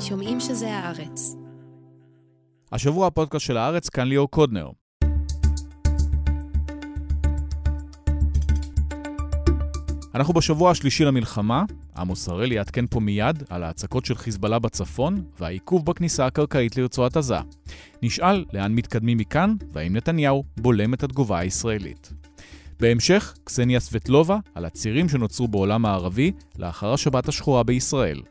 שומעים שזה הארץ. השבוע הפודקאסט של הארץ, כאן ליאור קודנר. אנחנו בשבוע השלישי למלחמה, עמוס הראל יעדכן פה מיד על ההצקות של חיזבאללה בצפון והעיכוב בכניסה הקרקעית לרצועת עזה. נשאל לאן מתקדמים מכאן, והאם נתניהו בולם את התגובה הישראלית. בהמשך, קסניה סבטלובה על הצירים שנוצרו בעולם הערבי לאחר השבת השחורה בישראל.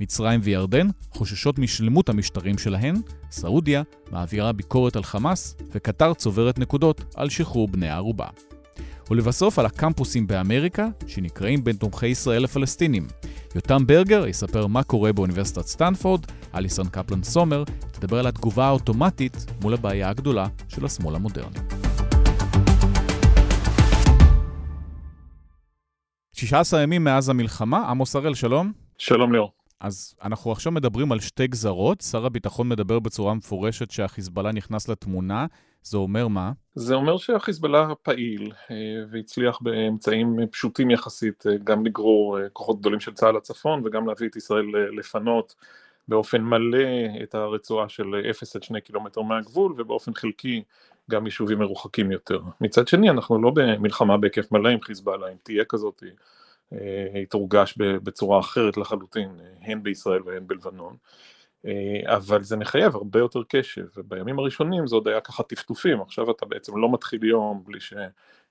מצרים וירדן חוששות משלמות המשטרים שלהן, סעודיה מעבירה ביקורת על חמאס, וקטר צוברת נקודות על שחרור בני הערובה. ולבסוף על הקמפוסים באמריקה, שנקראים בין תומכי ישראל לפלסטינים. יותם ברגר יספר מה קורה באוניברסיטת סטנפורד, אליסון קפלן סומר תדבר על התגובה האוטומטית מול הבעיה הגדולה של השמאל המודרני. 16 ימים מאז המלחמה, עמוס הראל, שלום. שלום ליאור. אז אנחנו עכשיו מדברים על שתי גזרות. שר הביטחון מדבר בצורה מפורשת שהחיזבאללה נכנס לתמונה. זה אומר מה? זה אומר שהחיזבאללה פעיל אה, והצליח באמצעים פשוטים יחסית אה, גם לגרור אה, כוחות גדולים של צה"ל לצפון וגם להביא את ישראל לפנות באופן מלא את הרצועה של 0 עד 2 קילומטר מהגבול ובאופן חלקי גם יישובים מרוחקים יותר. מצד שני אנחנו לא במלחמה בהיקף מלא עם חיזבאללה, אם תהיה כזאת היא תורגש בצורה אחרת לחלוטין, הן בישראל והן בלבנון. אה, אבל זה מחייב הרבה יותר קשב, ובימים הראשונים זה עוד היה ככה טפטופים, עכשיו אתה בעצם לא מתחיל יום בלי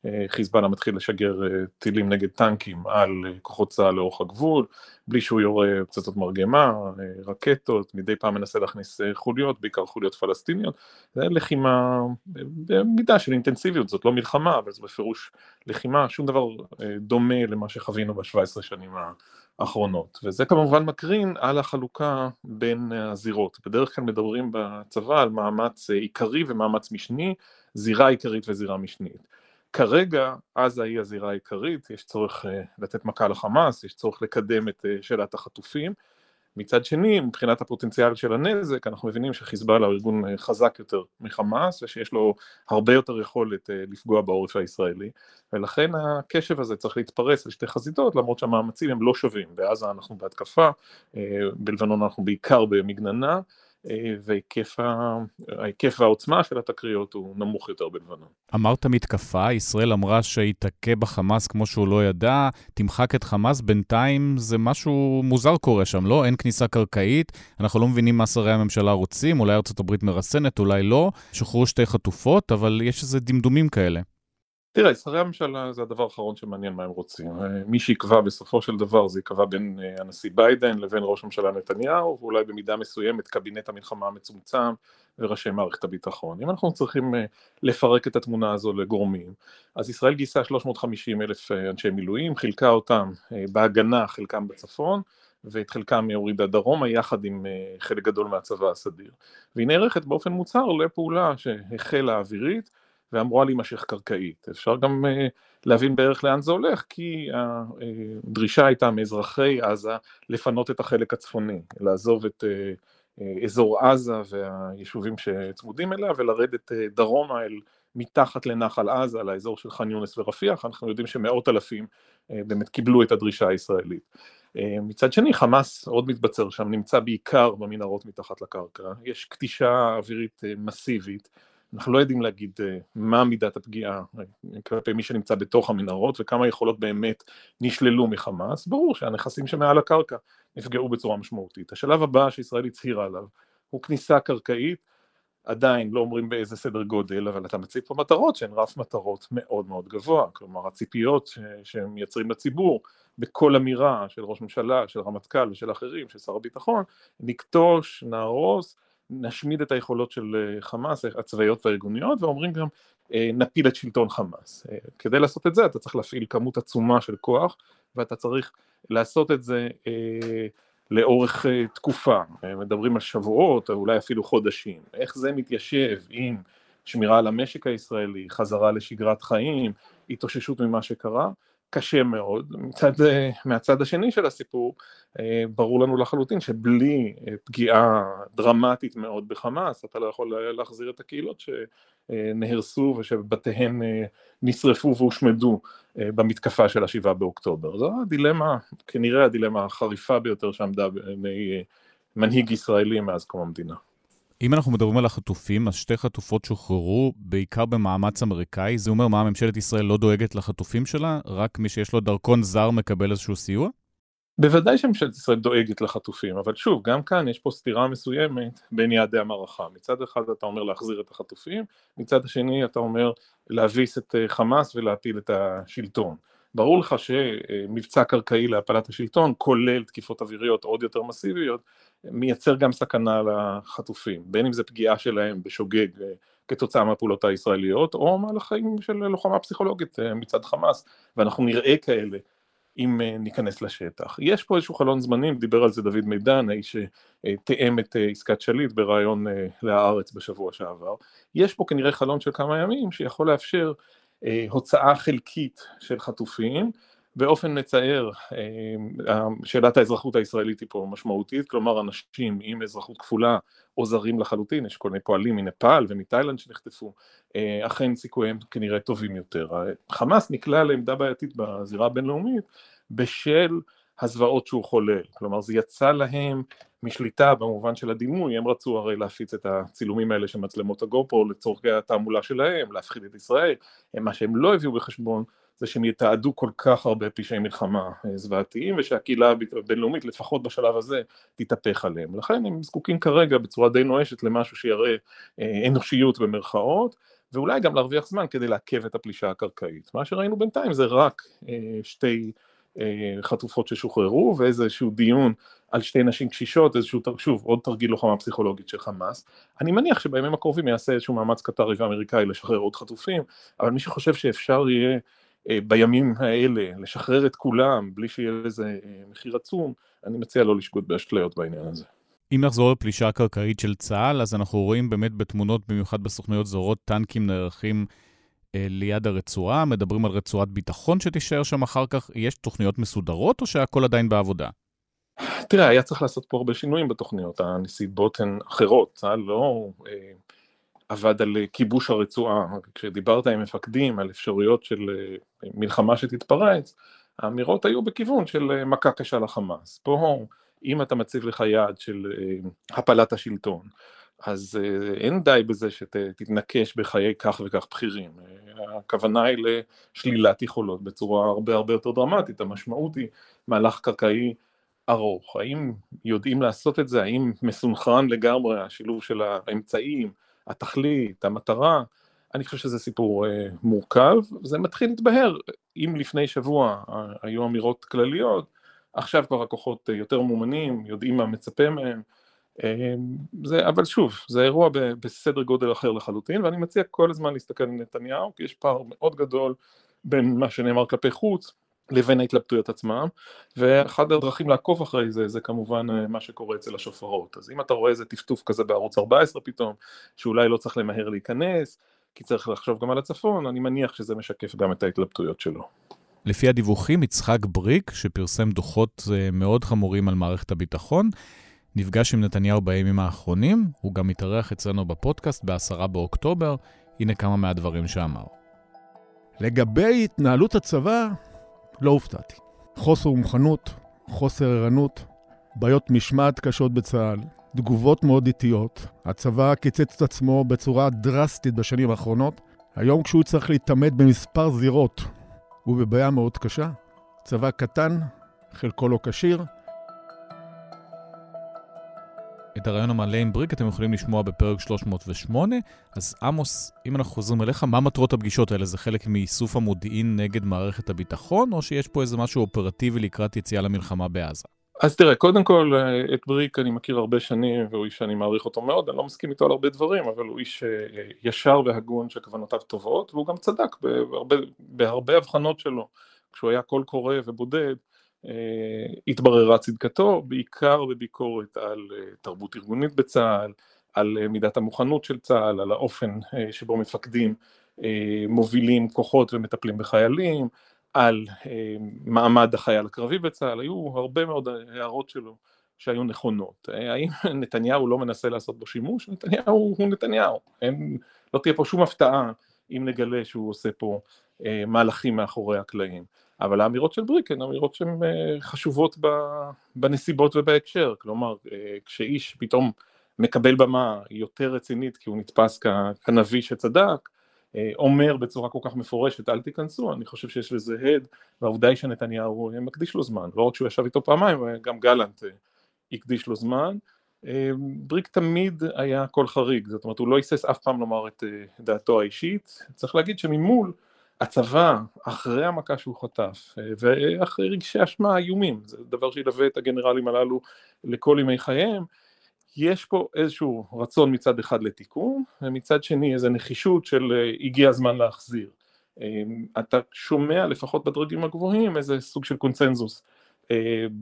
שחיזבאללה מתחיל לשגר אה, טילים נגד טנקים על אה, כוחות צה"ל לאורך הגבול, בלי שהוא יורה פצצות מרגמה, רקטות, מדי פעם מנסה להכניס חוליות, בעיקר חוליות פלסטיניות, זה לחימה במידה של אינטנסיביות, זאת לא מלחמה, אבל זה בפירוש לחימה, שום דבר דומה למה שחווינו ב-17 שנים האחרונות, וזה כמובן מקרין על החלוקה בין הזירות. בדרך כלל מדברים בצבא על מאמץ עיקרי ומאמץ משני, זירה עיקרית וזירה משנית. כרגע עזה היא הזירה העיקרית, יש צורך אה, לתת מכה לחמאס, יש צורך לקדם את אה, שאלת החטופים, מצד שני, מבחינת הפוטנציאל של הנזק, אנחנו מבינים שחיזבאללה הוא ארגון אה, חזק יותר מחמאס, ושיש לו הרבה יותר יכולת לפגוע בעורף הישראלי, ולכן הקשב הזה צריך להתפרס לשתי חזיתות, למרות שהמאמצים הם לא שווים, בעזה אנחנו בהתקפה, בלבנון אנחנו בעיקר במגננה, והיקף והעוצמה של התקריות הוא נמוך יותר בלבנון. אמרת מתקפה, ישראל אמרה שהיא תכה בחמאס כמו שהוא לא ידע, תמחק את חמאס, בינתיים זה משהו מוזר קורה שם, לא? אין כניסה קרקעית, אנחנו לא מבינים מה שרי הממשלה רוצים, אולי ארה"ב מרסנת, אולי לא, שוחררו שתי חטופות, אבל יש איזה דמדומים כאלה. תראה, שרי הממשלה זה הדבר האחרון שמעניין מה הם רוצים. אה, מי שיקבע בסופו של דבר זה יקבע בין אה, הנשיא ביידן לבין ראש הממשלה נתניהו, ואולי במידה מסוימת קבינט המלחמה המצומצם וראשי מערכת הביטחון. אם אנחנו צריכים אה, לפרק את התמונה הזו לגורמים, אז ישראל גייסה 350 אלף אנשי מילואים, חילקה אותם בהגנה, חלקם בצפון, ואת חלקם הורידה דרומה יחד עם חלק גדול מהצבא הסדיר. והיא נערכת באופן מוצהר לפעולה שהחלה אווירית, ואמורה להימשך קרקעית. אפשר גם uh, להבין בערך לאן זה הולך, כי הדרישה הייתה מאזרחי עזה לפנות את החלק הצפוני, לעזוב את uh, אזור עזה והיישובים שצמודים אליה ולרדת uh, דרומה אל מתחת לנחל עזה, לאזור של ח'אן יונס ורפיח, אנחנו יודעים שמאות אלפים uh, באמת קיבלו את הדרישה הישראלית. מצד שני חמאס עוד מתבצר שם, נמצא בעיקר במנהרות מתחת לקרקע, יש קטישה אווירית מסיבית, אנחנו לא יודעים להגיד אה, מה מידת הפגיעה אה, כלפי מי שנמצא בתוך המנהרות וכמה יכולות באמת נשללו מחמאס, ברור שהנכסים שמעל הקרקע נפגעו בצורה משמעותית. השלב הבא שישראל הצהירה עליו הוא כניסה קרקעית, עדיין לא אומרים באיזה סדר גודל, אבל אתה מציב פה מטרות שהן רף מטרות מאוד מאוד גבוה, כלומר הציפיות שהם מייצרים לציבור בכל אמירה של ראש ממשלה, של רמטכ"ל ושל אחרים, של שר הביטחון, נכתוש, נהרוס, נשמיד את היכולות של אה, חמאס, הצבאיות והארגוניות, ואומרים גם אה, נפיל את שלטון חמאס. אה, כדי לעשות את זה אתה צריך להפעיל כמות עצומה של כוח, ואתה צריך לעשות את זה לאורך תקופה, מדברים על שבועות או אולי אפילו חודשים, איך זה מתיישב עם שמירה על המשק הישראלי, חזרה לשגרת חיים, התאוששות ממה שקרה, קשה מאוד. מצד, מהצד השני של הסיפור, אה, ברור לנו לחלוטין שבלי אה, פגיעה דרמטית מאוד בחמאס, אתה לא יכול להחזיר את הקהילות שנהרסו ושבתיהן אה, נשרפו והושמדו במתקפה של השבעה באוקטובר. זו הדילמה, כנראה הדילמה החריפה ביותר שעמדה בעיני מנהיג ישראלי מאז קום המדינה. אם אנחנו מדברים על החטופים, אז שתי חטופות שוחררו בעיקר במאמץ אמריקאי. זה אומר מה, ממשלת ישראל לא דואגת לחטופים שלה? רק מי שיש לו דרכון זר מקבל איזשהו סיוע? בוודאי שממשלת ישראל דואגת לחטופים, אבל שוב, גם כאן יש פה סתירה מסוימת בין יעדי המערכה. מצד אחד אתה אומר להחזיר את החטופים, מצד השני אתה אומר להביס את אה, חמאס ולהפיל את השלטון. ברור לך שמבצע קרקעי להפלת השלטון, כולל תקיפות אוויריות עוד יותר מסיביות, מייצר גם סכנה לחטופים, בין אם זה פגיעה שלהם בשוגג אה, כתוצאה מהפעולות הישראליות, או מהלכים של לוחמה פסיכולוגית אה, מצד חמאס, ואנחנו נראה כאלה אם אה, ניכנס לשטח. יש פה איזשהו חלון זמנים, דיבר על זה דוד מידן, האיש שתיאם את עסקת שליט בריאיון להארץ בשבוע שעבר. יש פה כנראה חלון של כמה ימים שיכול לאפשר הוצאה חלקית של חטופים, באופן מצער, אה, שאלת האזרחות הישראלית היא פה משמעותית, כלומר אנשים עם אזרחות כפולה או זרים לחלוטין, יש כל מיני פועלים מנפאל ומתאילנד שנחטפו, אה, אכן סיכוייהם כנראה טובים יותר. חמאס נקלע לעמדה בעייתית בזירה הבינלאומית בשל הזוועות שהוא חולל, כלומר זה יצא להם משליטה במובן של הדימוי, הם רצו הרי להפיץ את הצילומים האלה של מצלמות הגופרו לצורכי התעמולה שלהם, להפחיד את ישראל, מה שהם לא הביאו בחשבון זה שהם יתעדו כל כך הרבה פשעי מלחמה אה, זוועתיים ושהקהילה הבינלאומית לפחות בשלב הזה תתהפך עליהם. לכן הם זקוקים כרגע בצורה די נואשת למשהו שיראה אה, אנושיות במרכאות ואולי גם להרוויח זמן כדי לעכב את הפלישה הקרקעית. מה שראינו בינתיים זה רק אה, שתי חטופות ששוחררו ואיזשהו דיון על שתי נשים קשישות, איזשהו, שוב, עוד תרגיל לוחמה פסיכולוגית של חמאס. אני מניח שבימים הקרובים יעשה איזשהו מאמץ קטרי ואמריקאי לשחרר עוד חטופים, אבל מי שחושב שאפשר יהיה אה, בימים האלה, לשחרר את כולם בלי שיהיה לזה אה, מחיר עצום, אני מציע לא לשגות באשליות בעניין הזה. אם נחזור לפלישה הקרקעית של צה"ל, אז אנחנו רואים באמת בתמונות, במיוחד בסוכנויות זרות, טנקים נערכים אה, ליד הרצועה, מדברים על רצועת ביטחון שתישאר שם אחר כך. יש תוכניות מסודרות או שהכל עדיין בעבודה? תראה, היה צריך לעשות פה הרבה שינויים בתוכניות, הנסיבות הן אחרות, צה"ל לא אה, עבד על כיבוש הרצועה, כשדיברת עם מפקדים על אפשרויות של אה, מלחמה שתתפרץ, האמירות היו בכיוון של אה, מכה קשה לחמאס. פה אם אתה מציב לך יעד של אה, הפלת השלטון, אז אין די בזה שתתנקש בחיי כך וכך בכירים. הכוונה היא לשלילת יכולות בצורה הרבה הרבה יותר דרמטית, המשמעות היא מהלך קרקעי ארוך. האם יודעים לעשות את זה? האם מסונכרן לגמרי השילוב של האמצעים? התכלית, המטרה, אני חושב שזה סיפור אה, מורכב, זה מתחיל להתבהר, אם לפני שבוע אה, היו אמירות כלליות, עכשיו כבר הכוחות אה, יותר מאומנים, יודעים מה מצפה מהם, אה, זה, אבל שוב, זה אירוע ב, בסדר גודל אחר לחלוטין, ואני מציע כל הזמן להסתכל על נתניהו, כי יש פער מאוד גדול בין מה שנאמר כלפי חוץ, לבין ההתלבטויות עצמם, ואחת הדרכים לעקוב אחרי זה, זה כמובן אה, מה שקורה אצל השופרות. אז אם אתה רואה איזה טפטוף כזה בערוץ 14 פתאום, שאולי לא צריך למהר להיכנס, כי צריך לחשוב גם על הצפון, אני מניח שזה משקף גם את ההתלבטויות שלו. לפי הדיווחים, יצחק בריק, שפרסם דוחות אה, מאוד חמורים על מערכת הביטחון, נפגש עם נתניהו בימים האחרונים, הוא גם התארח אצלנו בפודקאסט ב-10 באוקטובר, הנה כמה מהדברים שאמר. לגבי התנהלות הצבא, לא הופתעתי. חוסר מוכנות, חוסר ערנות, בעיות משמעת קשות בצה"ל, תגובות מאוד איטיות. הצבא קיצץ את עצמו בצורה דרסטית בשנים האחרונות. היום כשהוא צריך להתעמת במספר זירות, הוא בבעיה מאוד קשה. צבא קטן, חלקו לא כשיר, את הרעיון המלא עם בריק אתם יכולים לשמוע בפרק 308. אז עמוס, אם אנחנו חוזרים אליך, מה מטרות הפגישות האלה? זה חלק מאיסוף המודיעין נגד מערכת הביטחון, או שיש פה איזה משהו אופרטיבי לקראת יציאה למלחמה בעזה? אז תראה, קודם כל, אה, את בריק אני מכיר הרבה שנים, והוא איש שאני מעריך אותו מאוד, אני לא מסכים איתו על הרבה דברים, אבל הוא איש אה, ישר והגון שכוונותיו טובות, והוא גם צדק בהרבה, בהרבה הבחנות שלו. כשהוא היה קול קורא ובודד, התבררה צדקתו, בעיקר בביקורת על אה, תרבות ארגונית בצה"ל, על אה, מידת המוכנות של צה"ל, על האופן שבו מפקדים מובילים כוחות ומטפלים בחיילים, על מעמד החייל הקרבי בצה"ל, היו הרבה מאוד הערות שלו שהיו נכונות. האם נתניהו לא מנסה לעשות בו שימוש? נתניהו הוא נתניהו, אין, לא תהיה פה שום הפתעה אם נגלה שהוא עושה פה מהלכים מאחורי הקלעים. אבל האמירות של בריק הן אמירות שהן חשובות בנסיבות ובהקשר, כלומר כשאיש פתאום מקבל במה יותר רצינית כי הוא נתפס כנביא שצדק, אומר בצורה כל כך מפורשת אל תיכנסו, אני חושב שיש לזה הד, והעובדה היא שנתניהו מקדיש לו זמן, לא רק שהוא ישב איתו פעמיים, גם גלנט הקדיש לו זמן. בריק תמיד היה קול חריג, זאת אומרת הוא לא היסס אף פעם לומר את דעתו האישית, צריך להגיד שממול הצבא, אחרי המכה שהוא חטף, ואחרי רגשי אשמה איומים, זה דבר שילווה את הגנרלים הללו לכל ימי חייהם, יש פה איזשהו רצון מצד אחד לתיקון, ומצד שני איזו נחישות של הגיע הזמן להחזיר. אתה שומע לפחות בדרגים הגבוהים איזה סוג של קונצנזוס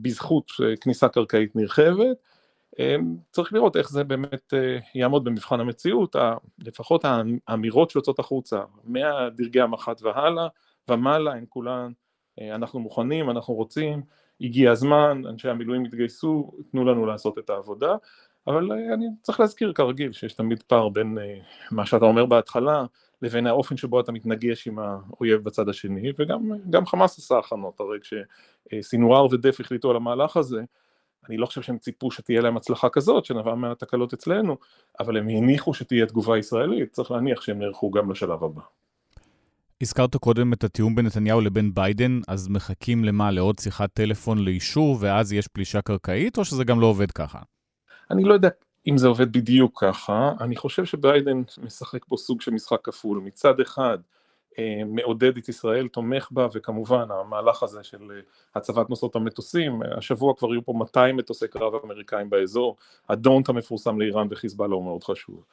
בזכות כניסה קרקעית נרחבת, צריך לראות איך זה באמת יעמוד במבחן המציאות, לפחות האמירות שיוצאות החוצה מהדרגי המח"ט והלאה ומעלה הן כולן אנחנו מוכנים, אנחנו רוצים, הגיע הזמן, אנשי המילואים יתגייסו, תנו לנו לעשות את העבודה, אבל אני צריך להזכיר כרגיל שיש תמיד פער בין מה שאתה אומר בהתחלה לבין האופן שבו אתה מתנגש עם האויב בצד השני וגם חמאס עשה הכנות, הרי כשסינואר ודף החליטו על המהלך הזה אני לא חושב שהם ציפו שתהיה להם הצלחה כזאת שנבעה מהתקלות אצלנו, אבל הם הניחו שתהיה תגובה ישראלית, צריך להניח שהם נערכו גם לשלב הבא. הזכרת קודם את התיאום בין נתניהו לבין ביידן, אז מחכים למה? לעוד שיחת טלפון לאישור ואז יש פלישה קרקעית, או שזה גם לא עובד ככה? אני לא יודע אם זה עובד בדיוק ככה, אני חושב שביידן משחק פה סוג של משחק כפול, מצד אחד מעודד את ישראל, תומך בה, וכמובן המהלך הזה של הצבת נוסעות המטוסים, השבוע כבר היו פה 200 מטוסי קרב אמריקאים באזור, הדונט המפורסם לאיראן וחיזבאללה הוא מאוד חשוב.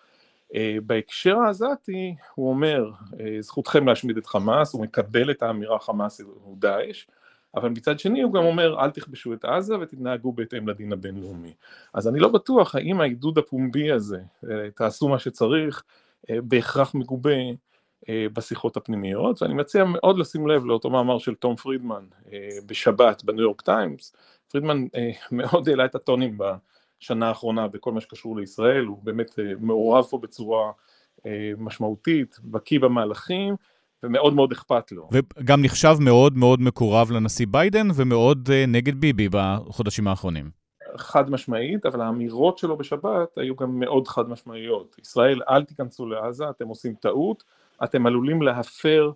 בהקשר העזתי הוא אומר, זכותכם להשמיד את חמאס, הוא מקבל את האמירה חמאס הוא דאעש, אבל מצד שני הוא גם אומר אל תכבשו את עזה ותתנהגו בהתאם לדין הבינלאומי. אז אני לא בטוח האם העידוד הפומבי הזה, תעשו מה שצריך, בהכרח מגובה בשיחות הפנימיות, ואני מציע מאוד לשים לב לאותו מאמר של תום פרידמן בשבת בניו יורק טיימס, פרידמן מאוד העלה את הטונים בשנה האחרונה בכל מה שקשור לישראל, הוא באמת מעורב פה בצורה משמעותית, בקיא במהלכים, ומאוד מאוד אכפת לו. וגם נחשב מאוד מאוד מקורב לנשיא ביידן ומאוד נגד ביבי בחודשים האחרונים. חד משמעית, אבל האמירות שלו בשבת היו גם מאוד חד משמעיות. ישראל, אל תיכנסו לעזה, אתם עושים טעות, אתם עלולים להפר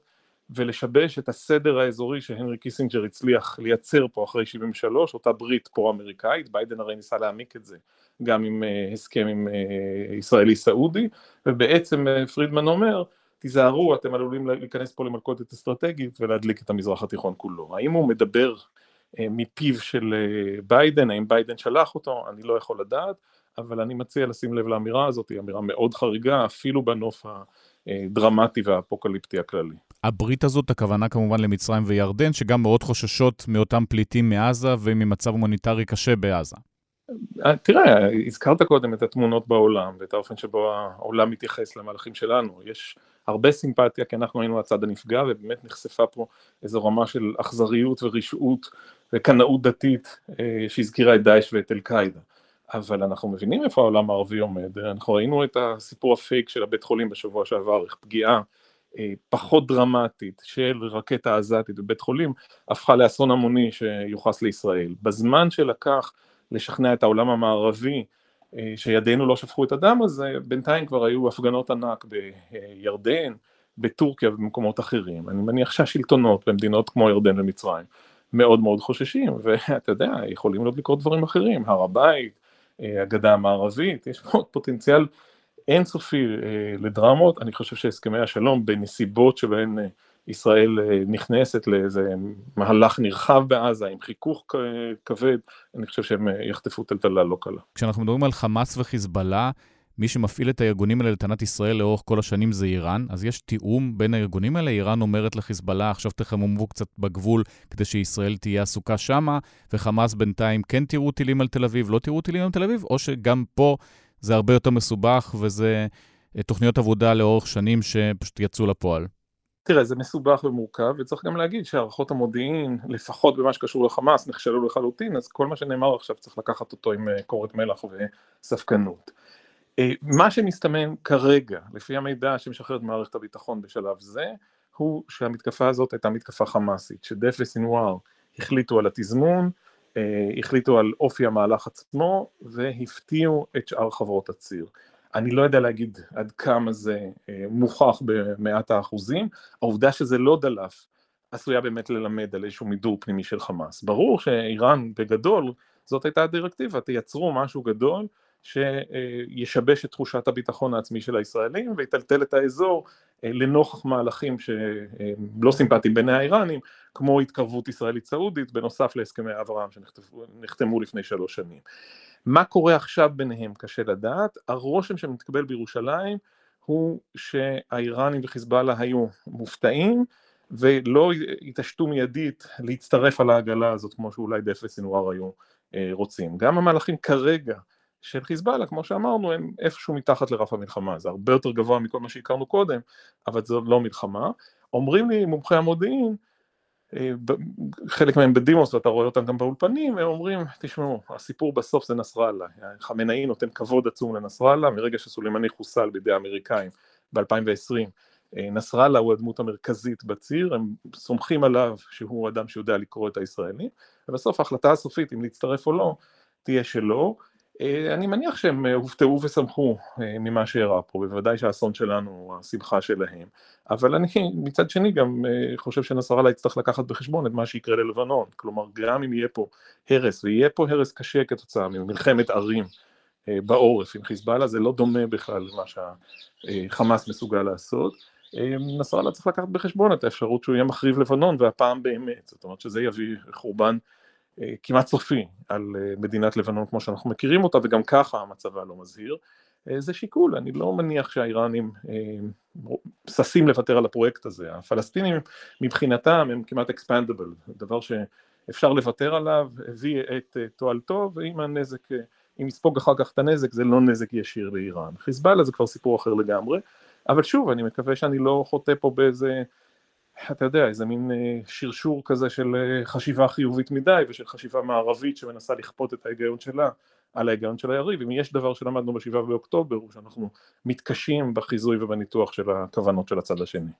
ולשבש את הסדר האזורי שהנרי קיסינג'ר הצליח לייצר פה אחרי 73, אותה ברית פרו-אמריקאית, ביידן הרי ניסה להעמיק את זה גם עם הסכם עם ישראלי סעודי, ובעצם פרידמן אומר, תיזהרו, אתם עלולים להיכנס פה למלכודת אסטרטגית ולהדליק את המזרח התיכון כולו. האם הוא מדבר מפיו של ביידן, האם ביידן שלח אותו, אני לא יכול לדעת, אבל אני מציע לשים לב לאמירה הזאת, היא אמירה מאוד חריגה, אפילו בנוף הדרמטי והאפוקליפטי הכללי. הברית הזאת, הכוונה כמובן למצרים וירדן, שגם מאוד חוששות מאותם פליטים מעזה וממצב הומניטרי קשה בעזה. תראה, הזכרת קודם את התמונות בעולם ואת האופן שבו העולם מתייחס למהלכים שלנו. יש הרבה סימפתיה, כי אנחנו היינו הצד הנפגע, ובאמת נחשפה פה איזו רמה של אכזריות ורשעות וקנאות דתית שהזכירה את דאעש ואת אל-קאעידה. אבל אנחנו מבינים איפה העולם הערבי עומד, אנחנו ראינו את הסיפור הפייק של הבית חולים בשבוע שעבר, איך פגיעה פחות דרמטית של רקטה עזתית בבית חולים הפכה לאסון המוני שיוחס לישראל. בזמן שלקח לשכנע את העולם המערבי שידינו לא שפכו את הדם הזה, בינתיים כבר היו הפגנות ענק בירדן, בטורקיה ובמקומות אחרים. אני מניח שהשלטונות במדינות כמו ירדן ומצרים מאוד מאוד חוששים, ואתה יודע, יכולים עוד לקרות דברים אחרים, הר הבית, הגדה המערבית, יש פה פוטנציאל אינסופי לדרמות, אני חושב שהסכמי השלום בנסיבות שבהן ישראל נכנסת לאיזה מהלך נרחב בעזה עם חיכוך כבד, אני חושב שהם יחטפו טלטלה לא קלה. כשאנחנו מדברים על חמאס וחיזבאללה, מי שמפעיל את הארגונים האלה לטענת ישראל לאורך כל השנים זה איראן, אז יש תיאום בין הארגונים האלה, איראן אומרת לחיזבאללה, עכשיו תחממו קצת בגבול כדי שישראל תהיה עסוקה שמה, וחמאס בינתיים כן תראו טילים על תל אביב, לא תראו טילים על תל אביב, או שגם פה זה הרבה יותר מסובך וזה תוכניות עבודה לאורך שנים שפשוט יצאו לפועל. תראה, זה מסובך ומורכב, וצריך גם להגיד שהערכות המודיעין, לפחות במה שקשור לחמאס, נכשלו לחלוטין, אז כל מה שנאמר עכשיו צריך לקחת אותו עם קורת מלח וספקנות. מה שמסתמן כרגע, לפי המידע שמשחררת מערכת הביטחון בשלב זה, הוא שהמתקפה הזאת הייתה מתקפה חמאסית, שדף וסינואר החליטו על התזמון, אה, החליטו על אופי המהלך עצמו והפתיעו את שאר חברות הציר. אני לא יודע להגיד עד כמה זה אה, מוכח במאת האחוזים, העובדה שזה לא דלף עשויה באמת ללמד על איזשהו מידור פנימי של חמאס. ברור שאיראן בגדול, זאת הייתה הדירקטיבה, תייצרו משהו גדול שישבש את תחושת הביטחון העצמי של הישראלים ויטלטל את האזור אה, לנוכח מהלכים שלא סימפטיים בעיני האיראנים, כמו התקרבות ישראלית סעודית בנוסף להסכמי אברהם שנחתמו לפני שלוש שנים. מה קורה עכשיו ביניהם קשה לדעת, הרושם שמתקבל בירושלים הוא שהאיראנים וחיזבאללה היו מופתעים ולא התעשתו מיידית להצטרף על העגלה הזאת כמו שאולי דף וסינואר היו אה, רוצים. גם המהלכים כרגע של חיזבאללה, כמו שאמרנו, הם איפשהו מתחת לרף המלחמה, זה הרבה יותר גבוה מכל מה שהכרנו קודם, אבל זו לא מלחמה. אומרים לי מומחי המודיעין, אה, חלק מהם בדימוס ואתה רואה אותם גם באולפנים, הם אומרים, תשמעו, הסיפור בסוף זה נסראללה, חמינאי נותן כבוד עצום לנסראללה, מרגע שסולימני חוסל בידי האמריקאים ב-2020, אה, נסראללה הוא הדמות המרכזית בציר, הם סומכים עליו שהוא אדם שיודע לקרוא את הישראלים, ובסוף ההחלטה הסופית אם להצטרף או לא, תהיה שלו. אה, אני מניח שהם אה, הופתעו ושמחו ממה שאירע פה, בוודאי שהאסון שלנו הוא השמחה שלהם, אבל אני מצד שני גם חושב שנסראללה יצטרך לקחת בחשבון את מה שיקרה ללבנון, כלומר גם אם יהיה פה הרס, ויהיה פה הרס קשה כתוצאה ממלחמת ערים בעורף עם חיזבאללה, זה לא דומה בכלל למה שהחמאס מסוגל לעשות. נסראללה צריך לקחת בחשבון את האפשרות שהוא יהיה מחריב לבנון והפעם באמת, זאת אומרת שזה יביא חורבן אה, כמעט סופי על אה, מדינת לבנון כמו שאנחנו מכירים אותה וגם ככה המצבה לא מזהיר, אה, זה שיקול, אני לא מניח שהאיראנים ששים לוותר על הפרויקט הזה, הפלסטינים מבחינתם הם כמעט אקספנדבל, דבר שאפשר לוותר עליו, הביא את תועלתו ואם הנזק, אם יספוג אחר כך את הנזק זה לא נזק ישיר לאיראן, חיזבאללה זה כבר סיפור אחר לגמרי. אבל שוב, אני מקווה שאני לא חוטא פה באיזה, אתה יודע, איזה מין אה, שרשור כזה של אה, חשיבה חיובית מדי ושל חשיבה מערבית שמנסה לכפות את ההיגיון שלה על ההיגיון של היריב. אם יש דבר שלמדנו בשבעה באוקטובר הוא שאנחנו מתקשים בחיזוי ובניתוח של הכוונות של הצד השני.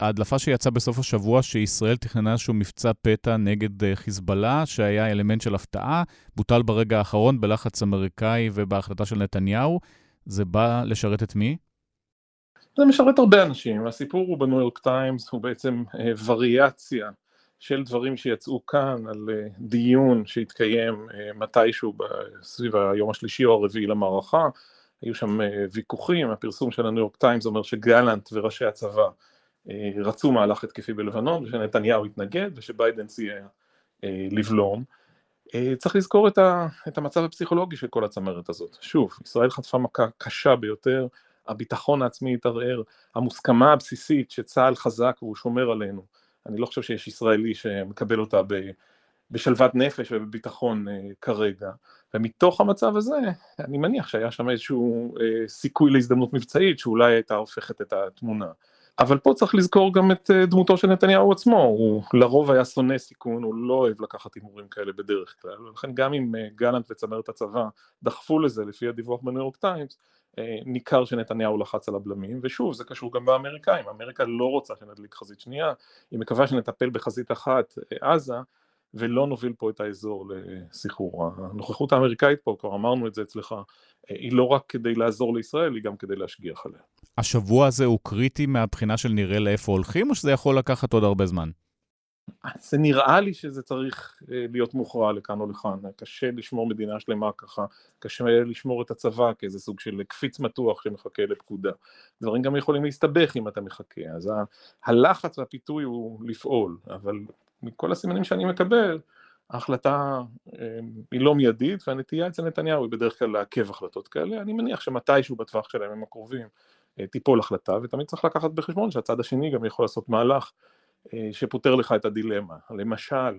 ההדלפה שיצאה בסוף השבוע שישראל תכננה איזשהו מבצע פתע נגד אה, חיזבאללה, שהיה אלמנט של הפתעה, בוטל ברגע האחרון בלחץ אמריקאי ובהחלטה של נתניהו. זה בא לשרת את מי? זה משרת הרבה אנשים, הסיפור הוא בניו יורק טיימס, הוא בעצם אה, וריאציה של דברים שיצאו כאן על אה, דיון שהתקיים אה, מתישהו סביב היום השלישי או הרביעי למערכה, היו שם ויכוחים, הפרסום של הניו יורק טיימס אומר שגלנט וראשי הצבא רצו מהלך התקפי בלבנון ושנתניהו התנגד ושביידן סייע לבלום. צריך לזכור את המצב הפסיכולוגי של כל הצמרת הזאת. שוב, ישראל חטפה מכה קשה ביותר, הביטחון העצמי התערער, המוסכמה הבסיסית שצה"ל חזק והוא שומר עלינו, אני לא חושב שיש ישראלי שמקבל אותה ב, בשלוות נפש ובביטחון uh, כרגע, ומתוך המצב הזה אני מניח שהיה שם איזשהו uh, סיכוי להזדמנות מבצעית שאולי הייתה הופכת את התמונה. אבל פה צריך לזכור גם את uh, דמותו של נתניהו עצמו, הוא לרוב היה שונא סיכון, הוא לא אוהב לקחת הימורים כאלה בדרך כלל, ולכן גם אם uh, גלנט וצמרת הצבא דחפו לזה לפי הדיווח בניו יורק טיימס, אה, ניכר שנתניהו לחץ על הבלמים, ושוב זה קשור גם באמריקאים, אמריקה לא רוצה שנדליק חזית שנייה, היא מקווה שנטפל בחזית אחת אה, עזה, ולא נוביל פה את האזור לסחרור. הנוכחות האמריקאית פה, כבר אמרנו את זה אצלך, אה, היא לא רק כדי לעזור לישראל, היא גם כדי להשגיח עליה. השבוע הזה הוא קריטי מהבחינה של נראה לאיפה הולכים, או שזה יכול לקחת עוד הרבה זמן? זה נראה לי שזה צריך אה, להיות מוכרע לכאן או לכאן, קשה לשמור מדינה שלמה ככה, קשה לשמור את הצבא כאיזה סוג של קפיץ מתוח שמחכה לפקודה. דברים גם יכולים להסתבך אם אתה מחכה, אז הלחץ והפיתוי הוא לפעול, אבל מכל הסימנים שאני מקבל, ההחלטה אה, היא לא מיידית, והנטייה אצל נתניהו היא בדרך כלל לעכב החלטות כאלה, אני מניח שמתישהו בטווח של הימים הקרובים אה, תיפול החלטה, ותמיד צריך לקחת בחשבון שהצד השני גם יכול לעשות מהלך שפותר לך את הדילמה, למשל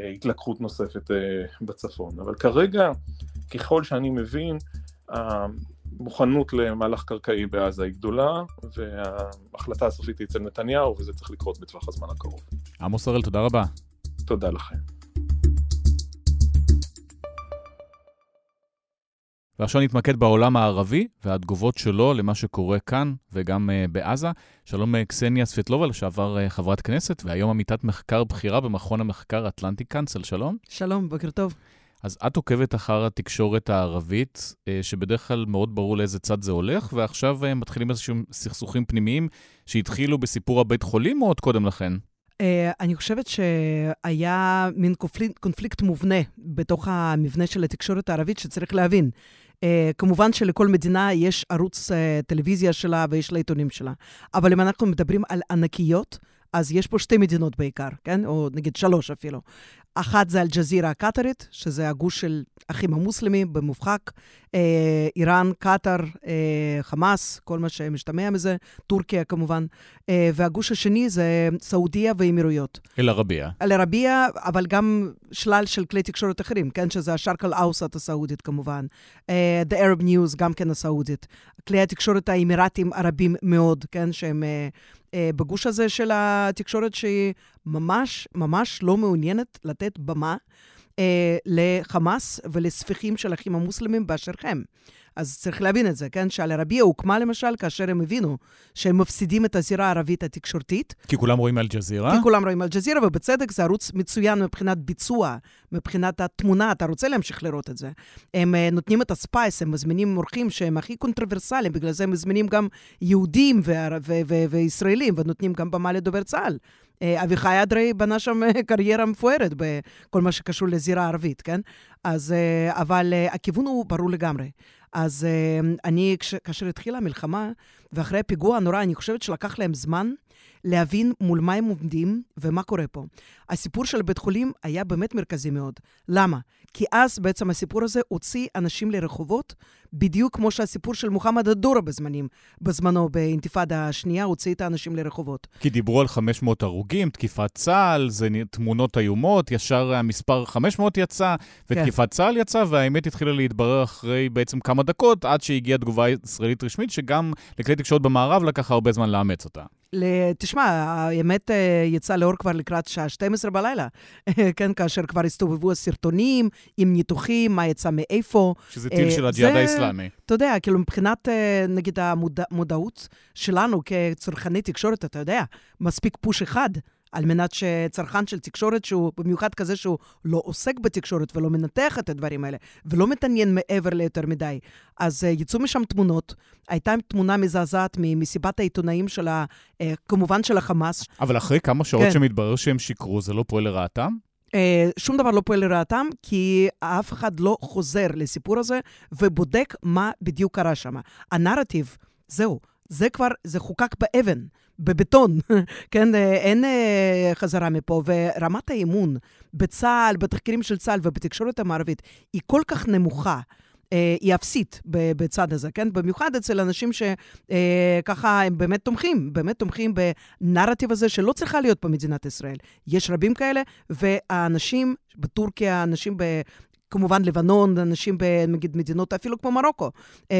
אה, התלקחות נוספת אה, בצפון, אבל כרגע ככל שאני מבין המוכנות למהלך קרקעי בעזה היא גדולה וההחלטה הסופית היא אצל נתניהו וזה צריך לקרות בטווח הזמן הקרוב. עמוס הראל, תודה רבה. תודה לכם. ועכשיו נתמקד בעולם הערבי והתגובות שלו למה שקורה כאן וגם uh, בעזה. שלום uh, קסניה סבטלובה, לשעבר uh, חברת כנסת, והיום עמיתת מחקר בכירה במכון המחקר אטלנטי קאנסל, שלום. שלום, בוקר טוב. אז את עוקבת אחר התקשורת הערבית, שבדרך כלל מאוד ברור לאיזה צד זה הולך, ועכשיו מתחילים איזשהם סכסוכים פנימיים שהתחילו בסיפור הבית חולים או עוד קודם לכן? Uh, אני חושבת שהיה מין קונפליקט, קונפליקט מובנה בתוך המבנה של התקשורת הערבית שצריך להבין. Uh, כמובן שלכל מדינה יש ערוץ uh, טלוויזיה שלה ויש לה עיתונים שלה. אבל אם אנחנו מדברים על ענקיות, אז יש פה שתי מדינות בעיקר, כן? או נגיד שלוש אפילו. אחת זה אל-ג'זירה הקטרית, שזה הגוש של אחים המוסלמים במובחק, אה, איראן, קטאר, אה, חמאס, כל מה שמשתמע מזה, טורקיה כמובן, אה, והגוש השני זה סעודיה ואמירויות. אל-ערבייה. אל-ערבייה, אבל גם שלל של כלי תקשורת אחרים, כן? שזה השארק אל-אאוסט הסעודית כמובן, אה, The Arab News, גם כן הסעודית. כלי התקשורת האמירתיים הרבים מאוד, כן? שהם... אה, בגוש הזה של התקשורת שהיא ממש ממש לא מעוניינת לתת במה אה, לחמאס ולספיחים של אחים המוסלמים באשר הם. אז צריך להבין את זה, כן? שאל-ערבייה הוקמה למשל כאשר הם הבינו שהם מפסידים את הזירה הערבית התקשורתית. כי כולם רואים אל-ג'זירה? כי כולם רואים אל-ג'זירה, ובצדק זה ערוץ מצוין מבחינת ביצוע, מבחינת התמונה, אתה רוצה להמשיך לראות את זה. הם uh, נותנים את ה space, הם מזמינים אורחים שהם הכי קונטרוברסליים, בגלל זה הם מזמינים גם יהודים וישראלים, ונותנים גם במה לדובר צה"ל. אה, אביחי אדרי בנה שם אה, קריירה מפוארת בכל מה שקשור לזירה הערבית, כן? אז, אבל הכיוון הוא ברור לגמרי. אז אני, כאשר התחילה המלחמה, ואחרי הפיגוע הנורא, אני חושבת שלקח להם זמן להבין מול מה הם עומדים ומה קורה פה. הסיפור של בית חולים היה באמת מרכזי מאוד. למה? כי אז בעצם הסיפור הזה הוציא אנשים לרחובות, בדיוק כמו שהסיפור של מוחמד א-דורה בזמנים, בזמנו באינתיפאדה השנייה, הוציא את האנשים לרחובות. כי דיברו על 500 הרוגים, תקיפת צה"ל, זה תמונות איומות, ישר המספר 500 יצא, ותקיפת כן. צה"ל יצא, והאמת התחילה להתברר אחרי בעצם כמה דקות, עד שהגיעה תגובה ישראלית רשמית, שגם לכלי תקשורת במערב לקח הרבה זמן לאמץ אותה. תשמע, האמת אה, יצאה לאור כבר לקראת שעה 12 בלילה, כן, כאשר כבר הסתובבו הסרטונים עם ניתוחים, מה יצא מאיפה. שזה טיל של אה, הג'יהאד האסלאמי. אתה יודע, כאילו מבחינת, אה, נגיד, המודעות שלנו כצרכני תקשורת, אתה יודע, מספיק פוש אחד. על מנת שצרכן של תקשורת, שהוא במיוחד כזה שהוא לא עוסק בתקשורת ולא מנתח את הדברים האלה, ולא מתעניין מעבר ליותר מדי. אז uh, יצאו משם תמונות. הייתה תמונה מזעזעת ממסיבת העיתונאים של ה... Uh, כמובן של החמאס. אבל אחרי כמה שעות כן. שמתברר שהם שיקרו, זה לא פועל לרעתם? Uh, שום דבר לא פועל לרעתם, כי אף אחד לא חוזר לסיפור הזה ובודק מה בדיוק קרה שם. הנרטיב, זהו, זה כבר, זה חוקק באבן. בבטון, כן? אה, אין אה, חזרה מפה. ורמת האמון בצה"ל, בתחקירים של צה"ל ובתקשורת המערבית היא כל כך נמוכה. אה, היא אפסית בצד הזה, כן? במיוחד אצל אנשים שככה הם באמת תומכים, באמת תומכים בנרטיב הזה שלא צריכה להיות במדינת ישראל. יש רבים כאלה, והאנשים בטורקיה, אנשים ב... כמובן לבנון, אנשים נגיד מדינות אפילו כמו מרוקו,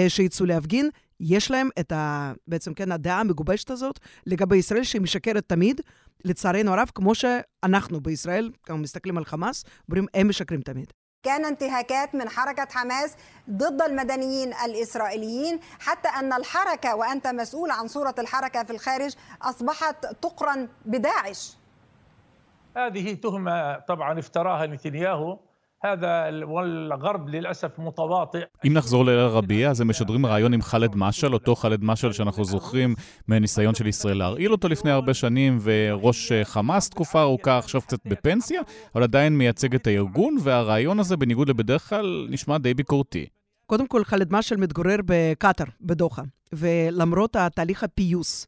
שיצאו להפגין, יש להם את ה... בעצם, כן, הדעה המגובשת הזאת לגבי ישראל, שהיא משקרת תמיד, לצערנו הרב, כמו שאנחנו בישראל, כשאנחנו מסתכלים על חמאס, אומרים, הם משקרים תמיד. كان انتهاكات من حركة حماس ضد المدنيين الإسرائيليين حتى أن الحركة وأنت مسؤول عن صورة الحركة في الخارج أصبحت تقرن بداعش هذه تهمة طبعا افتراها نتنياهو אם נחזור לאל-ערבייה, אז הם משדרים רעיון עם ח'אלד משעל, אותו ח'אלד משעל שאנחנו זוכרים מהניסיון של ישראל להרעיל אותו לפני הרבה שנים, וראש אה, חמאס תקופה ארוכה, עכשיו קצת בפנסיה, אבל עדיין מייצג את הארגון, והרעיון הזה, בניגוד לבדרך כלל, נשמע די ביקורתי. קודם כל, ח'אלד משעל מתגורר בקטאר, בדוחה, ולמרות התהליך הפיוס,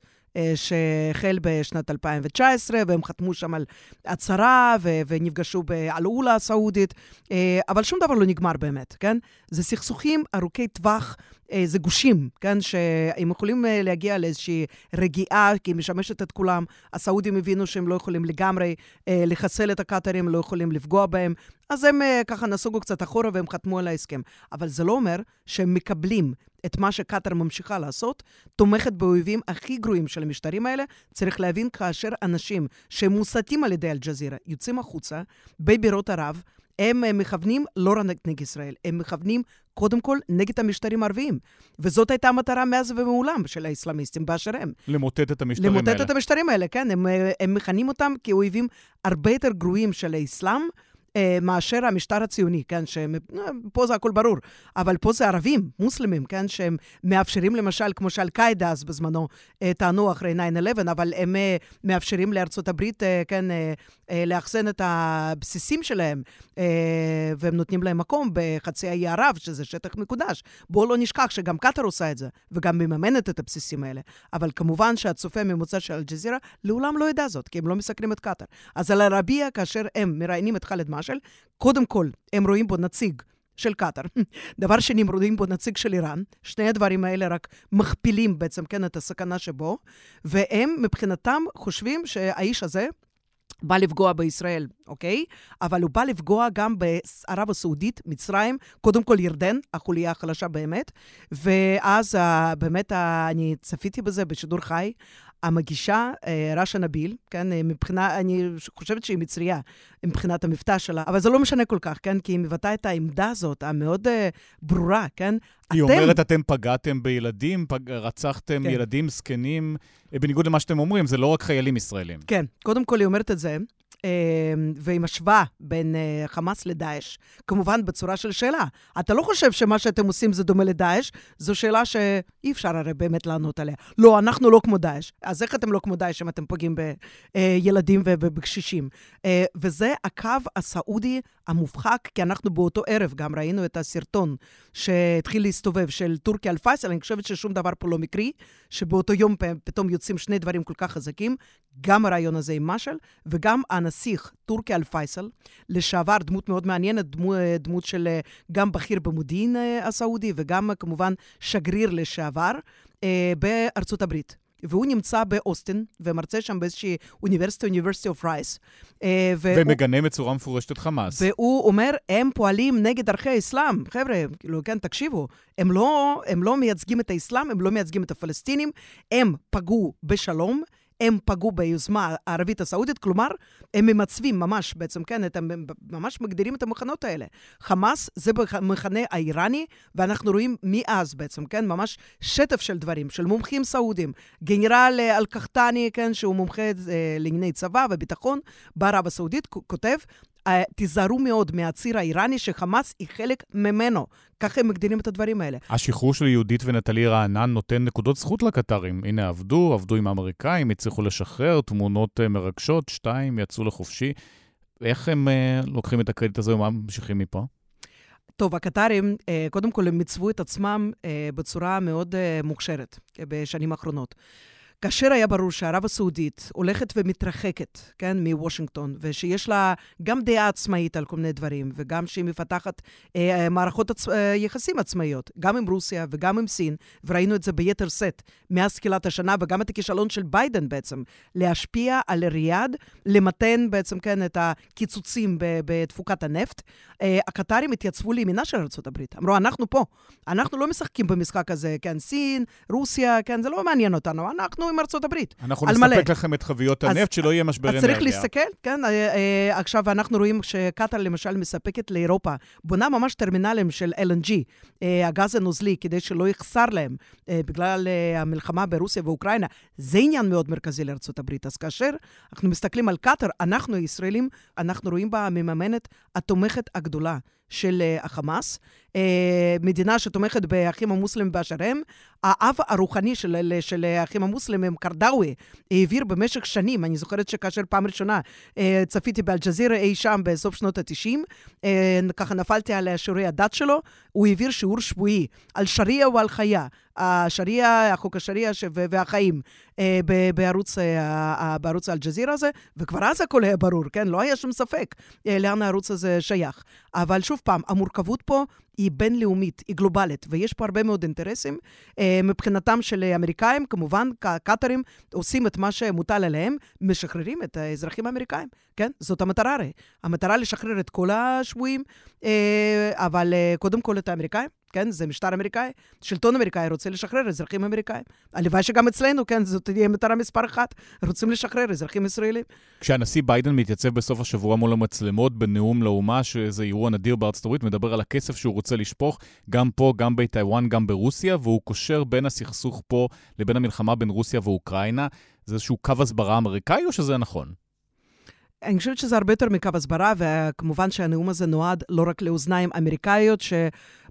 שהחל בשנת 2019, והם חתמו שם על הצהרה ונפגשו באל-אולה הסעודית, אה, אבל שום דבר לא נגמר באמת, כן? זה סכסוכים ארוכי טווח, אה, זה גושים, כן? שהם יכולים להגיע לאיזושהי רגיעה, כי היא משמשת את כולם. הסעודים הבינו שהם לא יכולים לגמרי לחסל את הקטרים, לא יכולים לפגוע בהם, אז הם ככה נסוגו קצת אחורה והם חתמו על ההסכם. אבל זה לא אומר שהם מקבלים את מה שקטאר ממשיכה לעשות, תומכת באויבים הכי גרועים של המשטרים האלה. צריך להבין, כאשר אנשים שמוסתים על ידי אל-ג'זירה יוצאים החוצה בבירות ערב, הם אה, מכוונים לא רק נגד ישראל, הם מכוונים קודם כל נגד המשטרים הערביים. וזאת הייתה המטרה מאז ומעולם של האסלאמיסטים באשר הם. למוטט את המשטרים למוטט האלה. למוטט את המשטרים האלה, כן. הם, אה, הם מכנים אותם כאויבים הרבה יותר גרועים של האסלאם. אה, מאשר המשטר הציוני, כן, שפה זה הכל ברור, אבל פה זה ערבים, מוסלמים, כן, שהם מאפשרים למשל, כמו שאל-קאעידה אז בזמנו אה, טענו אחרי 9-11, אבל הם אה, מאפשרים לארצות הברית, כן, לאחסן את הבסיסים שלהם, והם נותנים להם מקום בחצי האי ערב, שזה שטח מקודש. בואו לא נשכח שגם קטאר עושה את זה, וגם מממנת את הבסיסים האלה. אבל כמובן שהצופה הממוצע של אל-ג'זירה לעולם לא ידע זאת, כי הם לא מסכנים את קטאר. אז על הרביע, כאשר הם מראיינים את ח'אלד משל, קודם כל, הם רואים בו נציג של קטאר. דבר שני, הם רואים בו נציג של איראן. שני הדברים האלה רק מכפילים בעצם, כן, את הסכנה שבו, והם מבחינתם חושבים שהאיש הזה, בא לפגוע בישראל, אוקיי? אבל הוא בא לפגוע גם בערב הסעודית, מצרים, קודם כל ירדן, החוליה החלשה באמת. ואז באמת, אני צפיתי בזה בשידור חי. המגישה, אה, רשא נביל, כן, אה, מבחינה, אני חושבת שהיא מצריה מבחינת המבטא שלה, אבל זה לא משנה כל כך, כן, כי היא מבטאה את העמדה הזאת, המאוד uh, ברורה, כן? היא אתם... אומרת, אתם פגעתם בילדים, פג... רצחתם כן. ילדים זקנים, בניגוד למה שאתם אומרים, זה לא רק חיילים ישראלים. כן, קודם כל היא אומרת את זה. אמ, והיא משווה בין אה, חמאס לדאעש, כמובן בצורה של שאלה. אתה לא חושב שמה שאתם עושים זה דומה לדאעש? זו שאלה שאי אפשר הרי באמת לענות עליה. לא, אנחנו לא כמו דאעש. אז איך אתם לא כמו דאעש אם אתם פוגעים בילדים ובקשישים? אה, וזה הקו הסעודי המובחק, כי אנחנו באותו ערב גם ראינו את הסרטון שהתחיל להסתובב של טורקיה על פייסל, אני חושבת ששום דבר פה לא מקרי, שבאותו יום פתאום יוצאים שני דברים כל כך חזקים, גם הרעיון הזה עם משל, וגם הנסיך טורקי אל פייסל, לשעבר דמות מאוד מעניינת, דמות, דמות של גם בכיר במודיעין אה, הסעודי, וגם כמובן שגריר לשעבר אה, בארצות הברית. והוא נמצא באוסטין, ומרצה שם באיזושהי אוניברסיטה, University of Rice. ומגנה בצורה מפורשת את חמאס. והוא אומר, הם פועלים נגד ערכי האסלאם. חבר'ה, כאילו, כן, תקשיבו, הם לא, הם לא מייצגים את האסלאם, הם לא מייצגים את הפלסטינים, הם פגעו בשלום. הם פגעו ביוזמה הערבית הסעודית, כלומר, הם ממצבים ממש, בעצם, כן, הם ממש מגדירים את המחנות האלה. חמאס זה במחנה האיראני, ואנחנו רואים מאז בעצם, כן, ממש שטף של דברים, של מומחים סעודים. גנרל אה, אל-קחטני, כן, שהוא מומחה אה, לענייני צבא וביטחון בערב הסעודית, כותב, תיזהרו מאוד מהציר האיראני שחמאס היא חלק ממנו. ככה הם מגדירים את הדברים האלה. השחרור של יהודית ונטלי רענן נותן נקודות זכות לקטרים. הנה, עבדו, עבדו עם האמריקאים, הצליחו לשחרר, תמונות אה, מרגשות, שתיים יצאו לחופשי. איך הם uh, לוקחים את הקרדיט הזה ומה ממשיכים מפה? טוב, הקטרים, קודם כל, הם מיצבו את עצמם בצורה מאוד מוכשרת בשנים האחרונות. כאשר היה ברור שערב הסעודית הולכת ומתרחקת, כן, מוושינגטון, ושיש לה גם דעה עצמאית על כל מיני דברים, וגם שהיא מפתחת אה, מערכות עצ... אה, יחסים עצמאיות, גם עם רוסיה וגם עם סין, וראינו את זה ביתר שאת מאז תחילת השנה, וגם את הכישלון של ביידן בעצם, להשפיע על ריאד, למתן בעצם, כן, את הקיצוצים בתפוקת הנפט. אה, הקטרים התייצבו לימינה של ארה"ב, אמרו, אנחנו פה, אנחנו לא משחקים במשחק הזה, כן, סין, רוסיה, כן, זה לא מעניין אותנו, אנחנו עם ארצות הברית. אנחנו נספק מלא. לכם את חביות הנפט, אז, שלא יהיה משבר אנרגיה. אז צריך להסתכל, כן? אה, אה, עכשיו אנחנו רואים שקטאר למשל מספקת לאירופה, בונה ממש טרמינלים של LNG, אה, הגז הנוזלי, כדי שלא יחסר להם בגלל המלחמה ברוסיה ואוקראינה. זה עניין מאוד מרכזי לארצות הברית. אז כאשר אנחנו מסתכלים על קטאר, אנחנו הישראלים, אנחנו רואים בה המממנת התומכת הגדולה. של uh, החמאס, uh, מדינה שתומכת באחים המוסלמים באשר הם. האב הרוחני של, של האחים המוסלמים, קרדאווי, העביר במשך שנים, אני זוכרת שכאשר פעם ראשונה uh, צפיתי באלג'זירה אי שם בסוף שנות ה-90, uh, ככה נפלתי על שיעורי הדת שלו, הוא העביר שיעור שבועי על שריעה ועל חיה, השריעה, החוק השריעה והחיים אה, בערוץ, אה, בערוץ אל-ג'זירה הזה, וכבר אז הכל היה ברור, כן? לא היה שום ספק אה, לאן הערוץ הזה שייך. אבל שוב פעם, המורכבות פה היא בינלאומית, היא גלובלית, ויש פה הרבה מאוד אינטרסים. אה, מבחינתם של האמריקאים, כמובן, קטרים עושים את מה שמוטל עליהם, משחררים את האזרחים האמריקאים, כן? זאת המטרה הרי. המטרה לשחרר את כל השבויים, אה, אבל אה, קודם כל את האמריקאים. כן? זה משטר אמריקאי, שלטון אמריקאי רוצה לשחרר אזרחים אמריקאים. הלוואי שגם אצלנו, כן, זאת תהיה מטרה מספר אחת, רוצים לשחרר אזרחים ישראלים. כשהנשיא ביידן מתייצב בסוף השבוע מול המצלמות בנאום לאומה, שזה אירוע נדיר בארצות הברית, מדבר על הכסף שהוא רוצה לשפוך, גם פה, גם בטיוואן, גם ברוסיה, והוא קושר בין הסכסוך פה לבין המלחמה בין רוסיה ואוקראינה. זה איזשהו קו הסברה אמריקאי או שזה נכון? אני חושבת שזה הרבה יותר מקו הסברה, וכמובן שהנאום הזה נועד לא רק לאוזניים אמריקאיות, ש...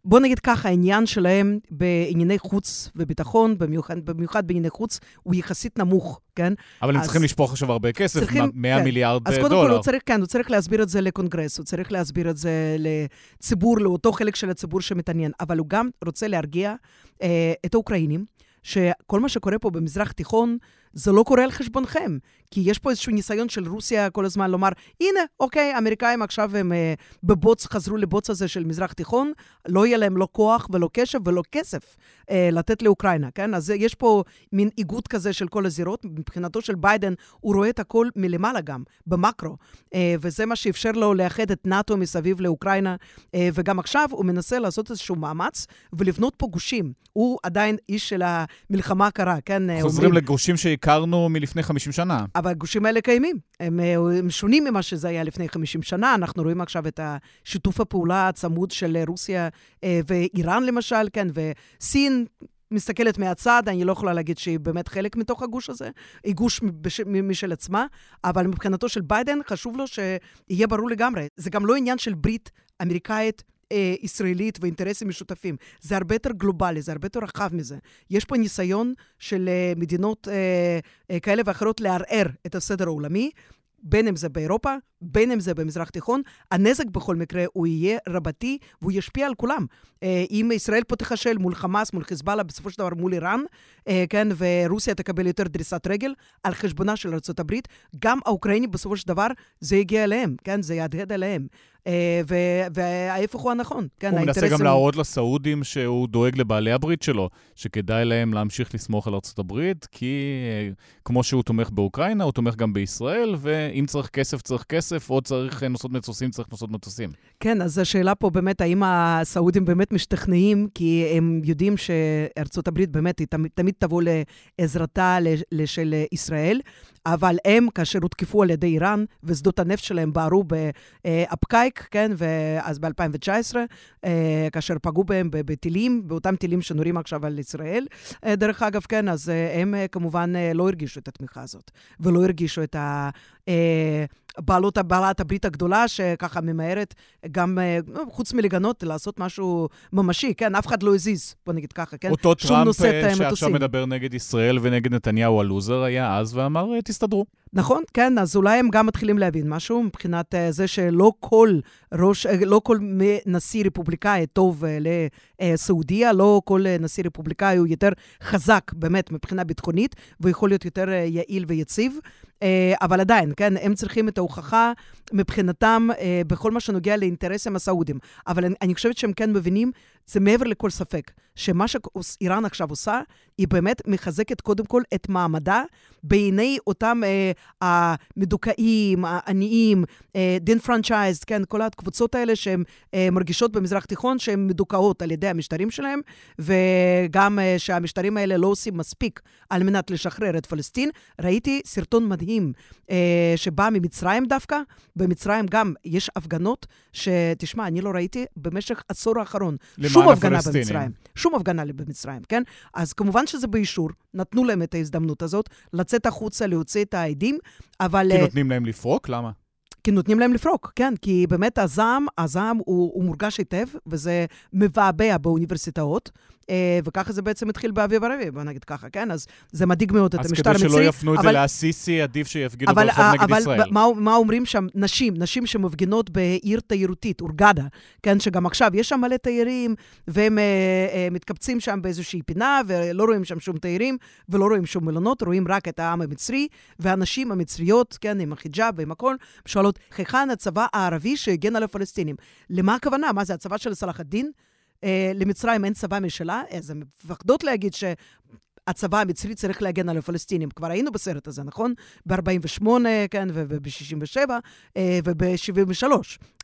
בוא נגיד ככה, העניין שלהם בענייני חוץ וביטחון, במיוחד, במיוחד בענייני חוץ, הוא יחסית נמוך, כן? אבל הם צריכים לשפוך עכשיו הרבה כסף, צריכים, 100 כן. מיליארד דולר. אז קודם כל, הוא צריך, כן, הוא צריך להסביר את זה לקונגרס, הוא צריך להסביר את זה לציבור, לאותו חלק של הציבור שמתעניין, אבל הוא גם רוצה להרגיע אה, את האוקראינים. שכל מה שקורה פה במזרח תיכון, זה לא קורה על חשבונכם. כי יש פה איזשהו ניסיון של רוסיה כל הזמן לומר, הנה, אוקיי, האמריקאים עכשיו הם אה, בבוץ, חזרו לבוץ הזה של מזרח תיכון, לא יהיה להם לא כוח ולא קשב ולא כסף אה, לתת לאוקראינה, כן? אז יש פה מין איגוד כזה של כל הזירות. מבחינתו של ביידן, הוא רואה את הכל מלמעלה גם, במקרו. אה, וזה מה שאפשר לו לאחד את נאט"ו מסביב לאוקראינה. אה, וגם עכשיו הוא מנסה לעשות איזשהו מאמץ ולבנות פה גושים. הוא עדיין איש של המלחמה הקרה, כן? אה, חוזרים אומרים... לגושים שהכרנו מלפני 50 שנה. אבל הגושים האלה קיימים. הם, אה, הם שונים ממה שזה היה לפני 50 שנה. אנחנו רואים עכשיו את שיתוף הפעולה הצמוד של רוסיה אה, ואיראן, למשל, כן, וסין. מסתכלת מהצד, אני לא יכולה להגיד שהיא באמת חלק מתוך הגוש הזה, היא גוש משל עצמה, אבל מבחינתו של ביידן חשוב לו שיהיה ברור לגמרי. זה גם לא עניין של ברית אמריקאית אה, ישראלית ואינטרסים משותפים. זה הרבה יותר גלובלי, זה הרבה יותר רחב מזה. יש פה ניסיון של אה, מדינות אה, אה, כאלה ואחרות לערער את הסדר העולמי. בין אם זה באירופה, בין אם זה במזרח תיכון, הנזק בכל מקרה הוא יהיה רבתי והוא ישפיע על כולם. אה, אם ישראל פה תיכשל מול חמאס, מול חיזבאללה, בסופו של דבר מול איראן, אה, כן, ורוסיה תקבל יותר דריסת רגל על חשבונה של ארה"ב, גם האוקראינים בסופו של דבר, זה יגיע אליהם, כן, זה יהדהד אליהם. אה, וההפך הוא הנכון. כן, הוא מנסה גם להראות לסעודים שהוא דואג לבעלי הברית שלו, שכדאי להם להמשיך לסמוך על ארצות הברית, כי כמו שהוא תומך באוקראינה, הוא תומך גם בישראל, ואם צריך כסף, צריך כסף, או צריך נוסעות מטוסים, צריך נוסעות מטוסים. כן, אז השאלה פה באמת, האם הסעודים באמת משתכנעים, כי הם יודעים שארצות הברית באמת, היא תמיד, תמיד תבוא לעזרתה של ישראל, אבל הם, כאשר הותקפו על ידי איראן, ושדות הנפט שלהם בערו באפקייק, כן, ואז ב-2019, אה, כאשר פגעו בהם בטילים, באותם טילים שנורים עכשיו על ישראל, אה, דרך אגב, כן, אז אה, הם כמובן לא הרגישו את התמיכה הזאת, ולא הרגישו את ה... בעלות, בעלת הברית הגדולה, שככה ממהרת גם, אה, חוץ מלגנות, לעשות משהו ממשי, כן? אף אחד לא הזיז, בוא נגיד ככה, כן? אותו טראמפ אה, שעכשיו מדבר נגד ישראל ונגד נתניהו הלוזר היה אז ואמר, אה, תסתדרו. נכון, כן, אז אולי הם גם מתחילים להבין משהו מבחינת זה שלא כל ראש, לא כל נשיא רפובליקאי טוב לסעודיה, לא כל נשיא רפובליקאי הוא יותר חזק באמת מבחינה ביטחונית, ויכול להיות יותר יעיל ויציב. אה, אבל עדיין, כן, הם צריכים את ההוכחה מבחינתם אה, בכל מה שנוגע לאינטרסים הסעודים. אבל אני, אני חושבת שהם כן מבינים, זה מעבר לכל ספק, שמה שאיראן עכשיו עושה, היא באמת מחזקת קודם כל את מעמדה בעיני אותם אה, המדוכאים, העניים, אה, דין פרנצ'ייז, כן, כל הקבוצות האלה שהן אה, מרגישות במזרח תיכון שהן מדוכאות על ידי המשטרים שלהם, וגם אה, שהמשטרים האלה לא עושים מספיק על מנת לשחרר את פלסטין. ראיתי סרטון מדהים שבא ממצרים דווקא, במצרים גם יש הפגנות שתשמע, אני לא ראיתי במשך עשור האחרון שום הפגנה במצרים. שום הפגנה במצרים, כן? אז כמובן שזה באישור, נתנו להם את ההזדמנות הזאת לצאת החוצה, להוציא את העדים, אבל... כי נותנים להם לפרוק? למה? כי נותנים להם לפרוק, כן, כי באמת הזעם, הזעם הוא, הוא מורגש היטב, וזה מבעבע באוניברסיטאות. אה, וככה זה בעצם התחיל באביב ערבי, בוא נגיד ככה, כן? אז זה מדאיג מאוד את המשטר המצרי. אז כדי שלא יפנו את זה לאסיסי, עדיף שיפגינו ברחוב נגד אבל ישראל. אבל מה, אומרים שם? נשים, נשים שמפגינות בעיר תיירותית, אורגדה, כן? שגם עכשיו יש שם מלא תיירים, והם uh, מתקבצים שם באיזושהי פינה, ולא רואים שם שום תיירים, ולא רואים שום מלונות, רואים רק את העם המצרי, והנשים המצריות, כן, עם החיג'אב ועם הכל, שואלות, היכן הצבא הערבי שהגן על הפלסטינים? למה הכוונה? מה זה, הצבא של סלאח א-דין? אה, למצרים אין צבא משלה, אז הן מפחדות להגיד ש... הצבא המצרי צריך להגן על הפלסטינים. כבר היינו בסרט הזה, נכון? ב-48, כן, וב-67 וב-73,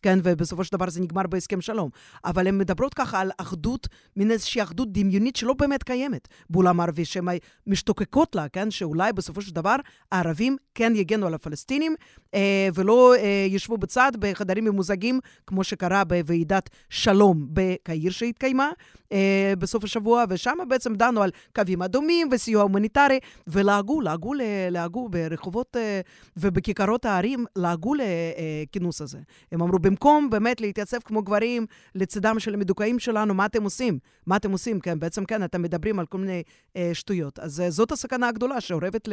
כן, ובסופו של דבר זה נגמר בהסכם שלום. אבל הן מדברות ככה על אחדות, מין איזושהי אחדות דמיונית שלא באמת קיימת בעולם הערבי, שהן משתוקקות לה, כן, שאולי בסופו של דבר הערבים כן יגנו על הפלסטינים, אה, ולא אה, ישבו בצד בחדרים ממוזגים, כמו שקרה בוועידת שלום בקהיר שהתקיימה אה, בסוף השבוע, ושם בעצם דנו על קווים אדומים וסיוע הומניטרי, ולעגו, לעגו, לעגו ברחובות ובכיכרות הערים, לעגו לכינוס הזה. הם אמרו, במקום באמת להתייצב כמו גברים לצדם של המדוכאים שלנו, מה אתם עושים? מה אתם עושים? כן, בעצם כן, אתם מדברים על כל מיני אה, שטויות. אז אה, זאת הסכנה הגדולה שאורבת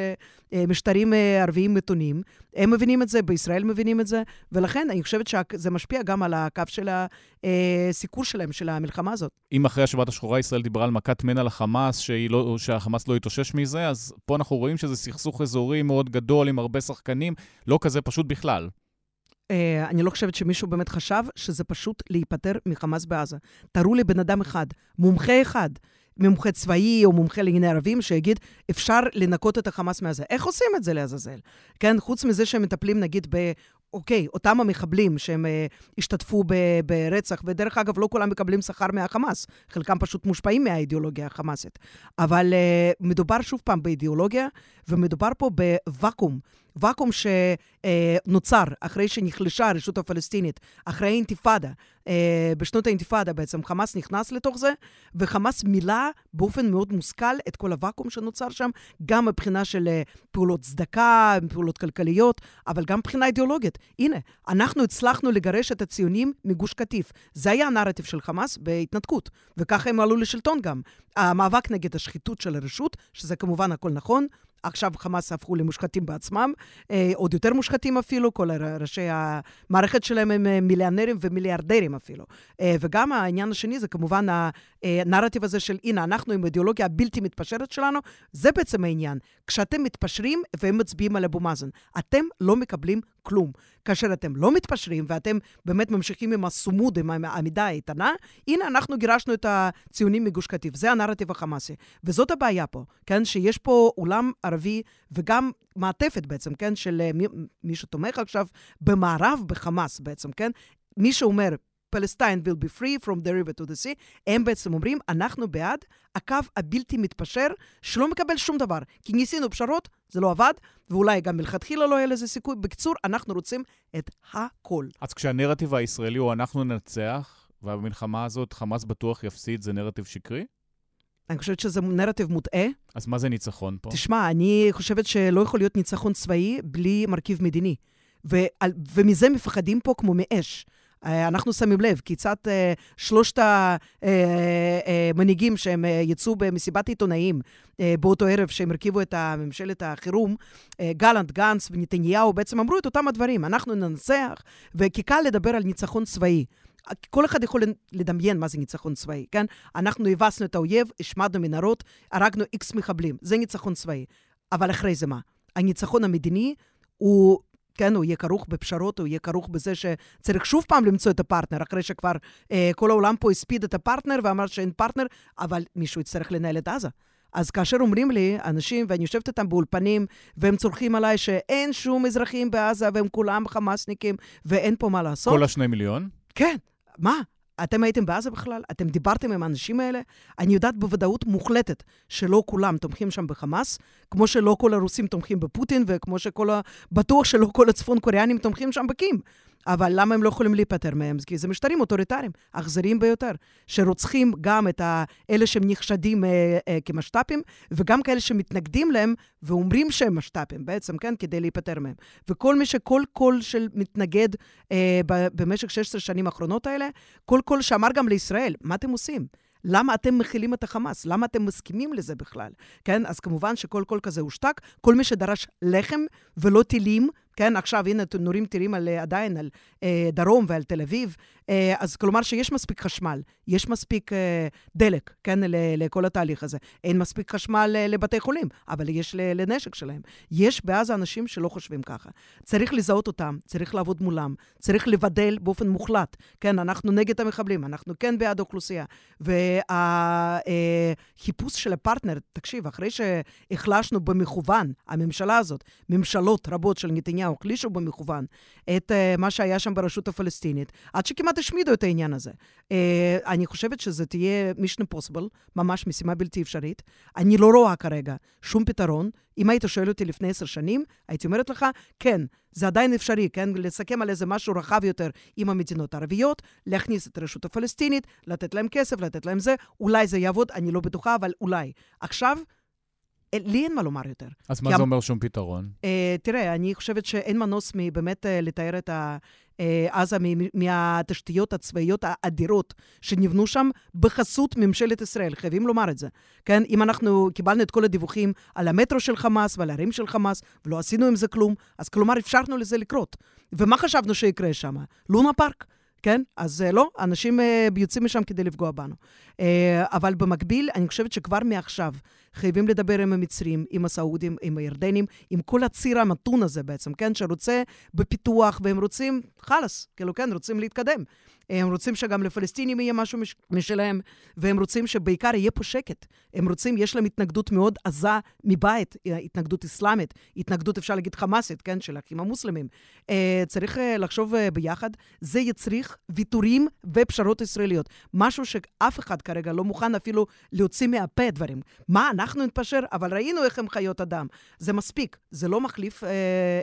למשטרים אה, ערביים מתונים. הם מבינים את זה, בישראל מבינים את זה, ולכן אני חושבת שזה משפיע גם על הקו של הסיקור שלהם, של המלחמה הזאת. אם אחרי השבת השחורה ישראל דיברה על מכת מנע לחמאס, לא, שהחמאס לא יתאושש מזה, אז פה אנחנו רואים שזה סכסוך אזורי מאוד גדול עם הרבה שחקנים, לא כזה פשוט בכלל. Uh, אני לא חושבת שמישהו באמת חשב שזה פשוט להיפטר מחמאס בעזה. תראו לי בן אדם אחד, מומחה אחד, מומחה צבאי או מומחה לענייני ערבים, שיגיד, אפשר לנקות את החמאס מעזה. איך עושים את זה לעזאזל? כן, חוץ מזה שהם מטפלים נגיד ב... אוקיי, אותם המחבלים שהם uh, השתתפו ב- ברצח, ודרך אגב, לא כולם מקבלים שכר מהחמאס, חלקם פשוט מושפעים מהאידיאולוגיה החמאסית. אבל uh, מדובר שוב פעם באידיאולוגיה, ומדובר פה בוואקום. ואקום שנוצר אחרי שנחלשה הרשות הפלסטינית, אחרי האינתיפאדה, אה, בשנות האינתיפאדה בעצם, חמאס נכנס לתוך זה, וחמאס מילא באופן מאוד מושכל את כל הוואקום שנוצר שם, גם מבחינה של אה, פעולות צדקה, פעולות כלכליות, אבל גם מבחינה אידיאולוגית. הנה, אנחנו הצלחנו לגרש את הציונים מגוש קטיף. זה היה הנרטיב של חמאס בהתנתקות, וככה הם עלו לשלטון גם. המאבק נגד השחיתות של הרשות, שזה כמובן הכל נכון, עכשיו חמאס הפכו למושחתים בעצמם, אה, עוד יותר מושחתים אפילו, כל ראשי המערכת שלהם הם אה, מיליונרים ומיליארדרים אפילו. אה, וגם העניין השני זה כמובן הנרטיב הזה של, הנה, אנחנו עם האידיאולוגיה הבלתי מתפשרת שלנו, זה בעצם העניין. כשאתם מתפשרים והם מצביעים על אבו מאזן, אתם לא מקבלים כלום. כאשר אתם לא מתפשרים ואתם באמת ממשיכים עם הסומוד, עם העמידה האיתנה, הנה, אנחנו גירשנו את הציונים מגוש קטיף. זה הנרטיב החמאסי. וזאת הבעיה פה, כן? שיש פה עולם ערבי וגם מעטפת בעצם, כן? של מי, מי שתומך עכשיו במערב בחמאס בעצם, כן? מי שאומר, Palestine will be free from the river to the sea, הם בעצם אומרים, אנחנו בעד הקו הבלתי מתפשר, שלא מקבל שום דבר. כי ניסינו פשרות, זה לא עבד, ואולי גם מלכתחילה לא היה לזה סיכוי. בקיצור, אנחנו רוצים את הכל. אז כשהנרטיב הישראלי הוא אנחנו ננצח, ובמלחמה הזאת חמאס בטוח יפסיד, זה נרטיב שקרי? אני חושבת שזה נרטיב מוטעה. אז מה זה ניצחון פה? תשמע, אני חושבת שלא יכול להיות ניצחון צבאי בלי מרכיב מדיני. ו- ומזה מפחדים פה כמו מאש. אה, אנחנו שמים לב כיצד אה, שלושת המנהיגים אה, שהם יצאו במסיבת עיתונאים באותו ערב שהם הרכיבו את ממשלת החירום, גלנט, גנץ ונתניהו בעצם אמרו את אותם הדברים, אנחנו ננצח, והכי קל לדבר על ניצחון צבאי. כל אחד יכול לדמיין מה זה ניצחון צבאי, כן? אנחנו הבסנו את האויב, השמדנו מנהרות, הרגנו איקס מחבלים, זה ניצחון צבאי. אבל אחרי זה מה? הניצחון המדיני הוא כן, הוא יהיה כרוך בפשרות, הוא יהיה כרוך בזה שצריך שוב פעם למצוא את הפרטנר, אחרי שכבר אה, כל העולם פה הספיד את הפרטנר ואמר שאין פרטנר, אבל מישהו יצטרך לנהל את עזה. אז כאשר אומרים לי אנשים, ואני יושבת איתם באולפנים, והם צורכים עליי שאין שום אזרחים בעזה והם כולם חמאסניקים ואין פה מה לעשות. כל השני מיליון? כן. מה? אתם הייתם בעזה בכלל? אתם דיברתם עם האנשים האלה? אני יודעת בוודאות מוחלטת שלא כולם תומכים שם בחמאס, כמו שלא כל הרוסים תומכים בפוטין, וכמו שכל ה... בטוח שלא כל הצפון קוריאנים תומכים שם בקים. אבל למה הם לא יכולים להיפטר מהם? כי זה משטרים אוטוריטריים, אכזריים ביותר, שרוצחים גם את אלה שהם נחשדים אה, אה, כמשת"פים, וגם כאלה שמתנגדים להם ואומרים שהם משת"פים בעצם, כן? כדי להיפטר מהם. וכל מי שכל קול של מתנגד אה, במשך 16 שנים האחרונות האלה, כל קול שאמר גם לישראל, מה אתם עושים? למה אתם מכילים את החמאס? למה אתם מסכימים לזה בכלל? כן? אז כמובן שכל קול כזה הושתק. כל מי שדרש לחם ולא טילים כן, עכשיו, הנה, נורים טילים על, עדיין על אה, דרום ועל תל אביב, אה, אז כלומר שיש מספיק חשמל, יש מספיק אה, דלק, כן, לכל התהליך הזה. אין מספיק חשמל אה, לבתי חולים, אבל יש לנשק שלהם. יש בעזה אנשים שלא חושבים ככה. צריך לזהות אותם, צריך לעבוד מולם, צריך לבדל באופן מוחלט. כן, אנחנו נגד המחבלים, אנחנו כן בעד האוכלוסייה. והחיפוש של הפרטנר, תקשיב, אחרי שהחלשנו במכוון, הממשלה הזאת, ממשלות רבות של נתניהו החלישו במכוון את מה שהיה שם ברשות הפלסטינית, עד שכמעט השמידו את העניין הזה. אני חושבת שזה תהיה mission impossible, ממש משימה בלתי אפשרית. אני לא רואה כרגע שום פתרון. אם היית שואל אותי לפני עשר שנים, הייתי אומרת לך, כן, זה עדיין אפשרי, כן? לסכם על איזה משהו רחב יותר עם המדינות הערביות, להכניס את הרשות הפלסטינית, לתת להם כסף, לתת להם זה, אולי זה יעבוד, אני לא בטוחה, אבל אולי. עכשיו, לי אין מה לומר יותר. אז מה זה אומר שום פתרון? Uh, תראה, אני חושבת שאין מנוס מבאמת uh, לתאר את ה... עזה מהתשתיות הצבאיות האדירות שנבנו שם בחסות ממשלת ישראל, חייבים לומר את זה. כן, אם אנחנו קיבלנו את כל הדיווחים על המטרו של חמאס ועל הערים של חמאס, ולא עשינו עם זה כלום, אז כלומר אפשרנו לזה לקרות. ומה חשבנו שיקרה שם? לונה פארק. כן? אז לא, אנשים יוצאים משם כדי לפגוע בנו. אבל במקביל, אני חושבת שכבר מעכשיו חייבים לדבר עם המצרים, עם הסעודים, עם הירדנים, עם כל הציר המתון הזה בעצם, כן? שרוצה בפיתוח, והם רוצים, חלאס, כאילו, כן, רוצים להתקדם. הם רוצים שגם לפלסטינים יהיה משהו מש, משלהם, והם רוצים שבעיקר יהיה פה שקט. הם רוצים, יש להם התנגדות מאוד עזה מבית, התנגדות אסלאמית, התנגדות, אפשר להגיד, חמאסית, כן, של האחים המוסלמים. אה, צריך אה, לחשוב אה, ביחד, זה יצריך ויתורים ופשרות ישראליות. משהו שאף אחד כרגע לא מוכן אפילו להוציא מהפה דברים. מה, אנחנו נתפשר? אבל ראינו איך הם חיות אדם. זה מספיק, זה לא מחליף אה,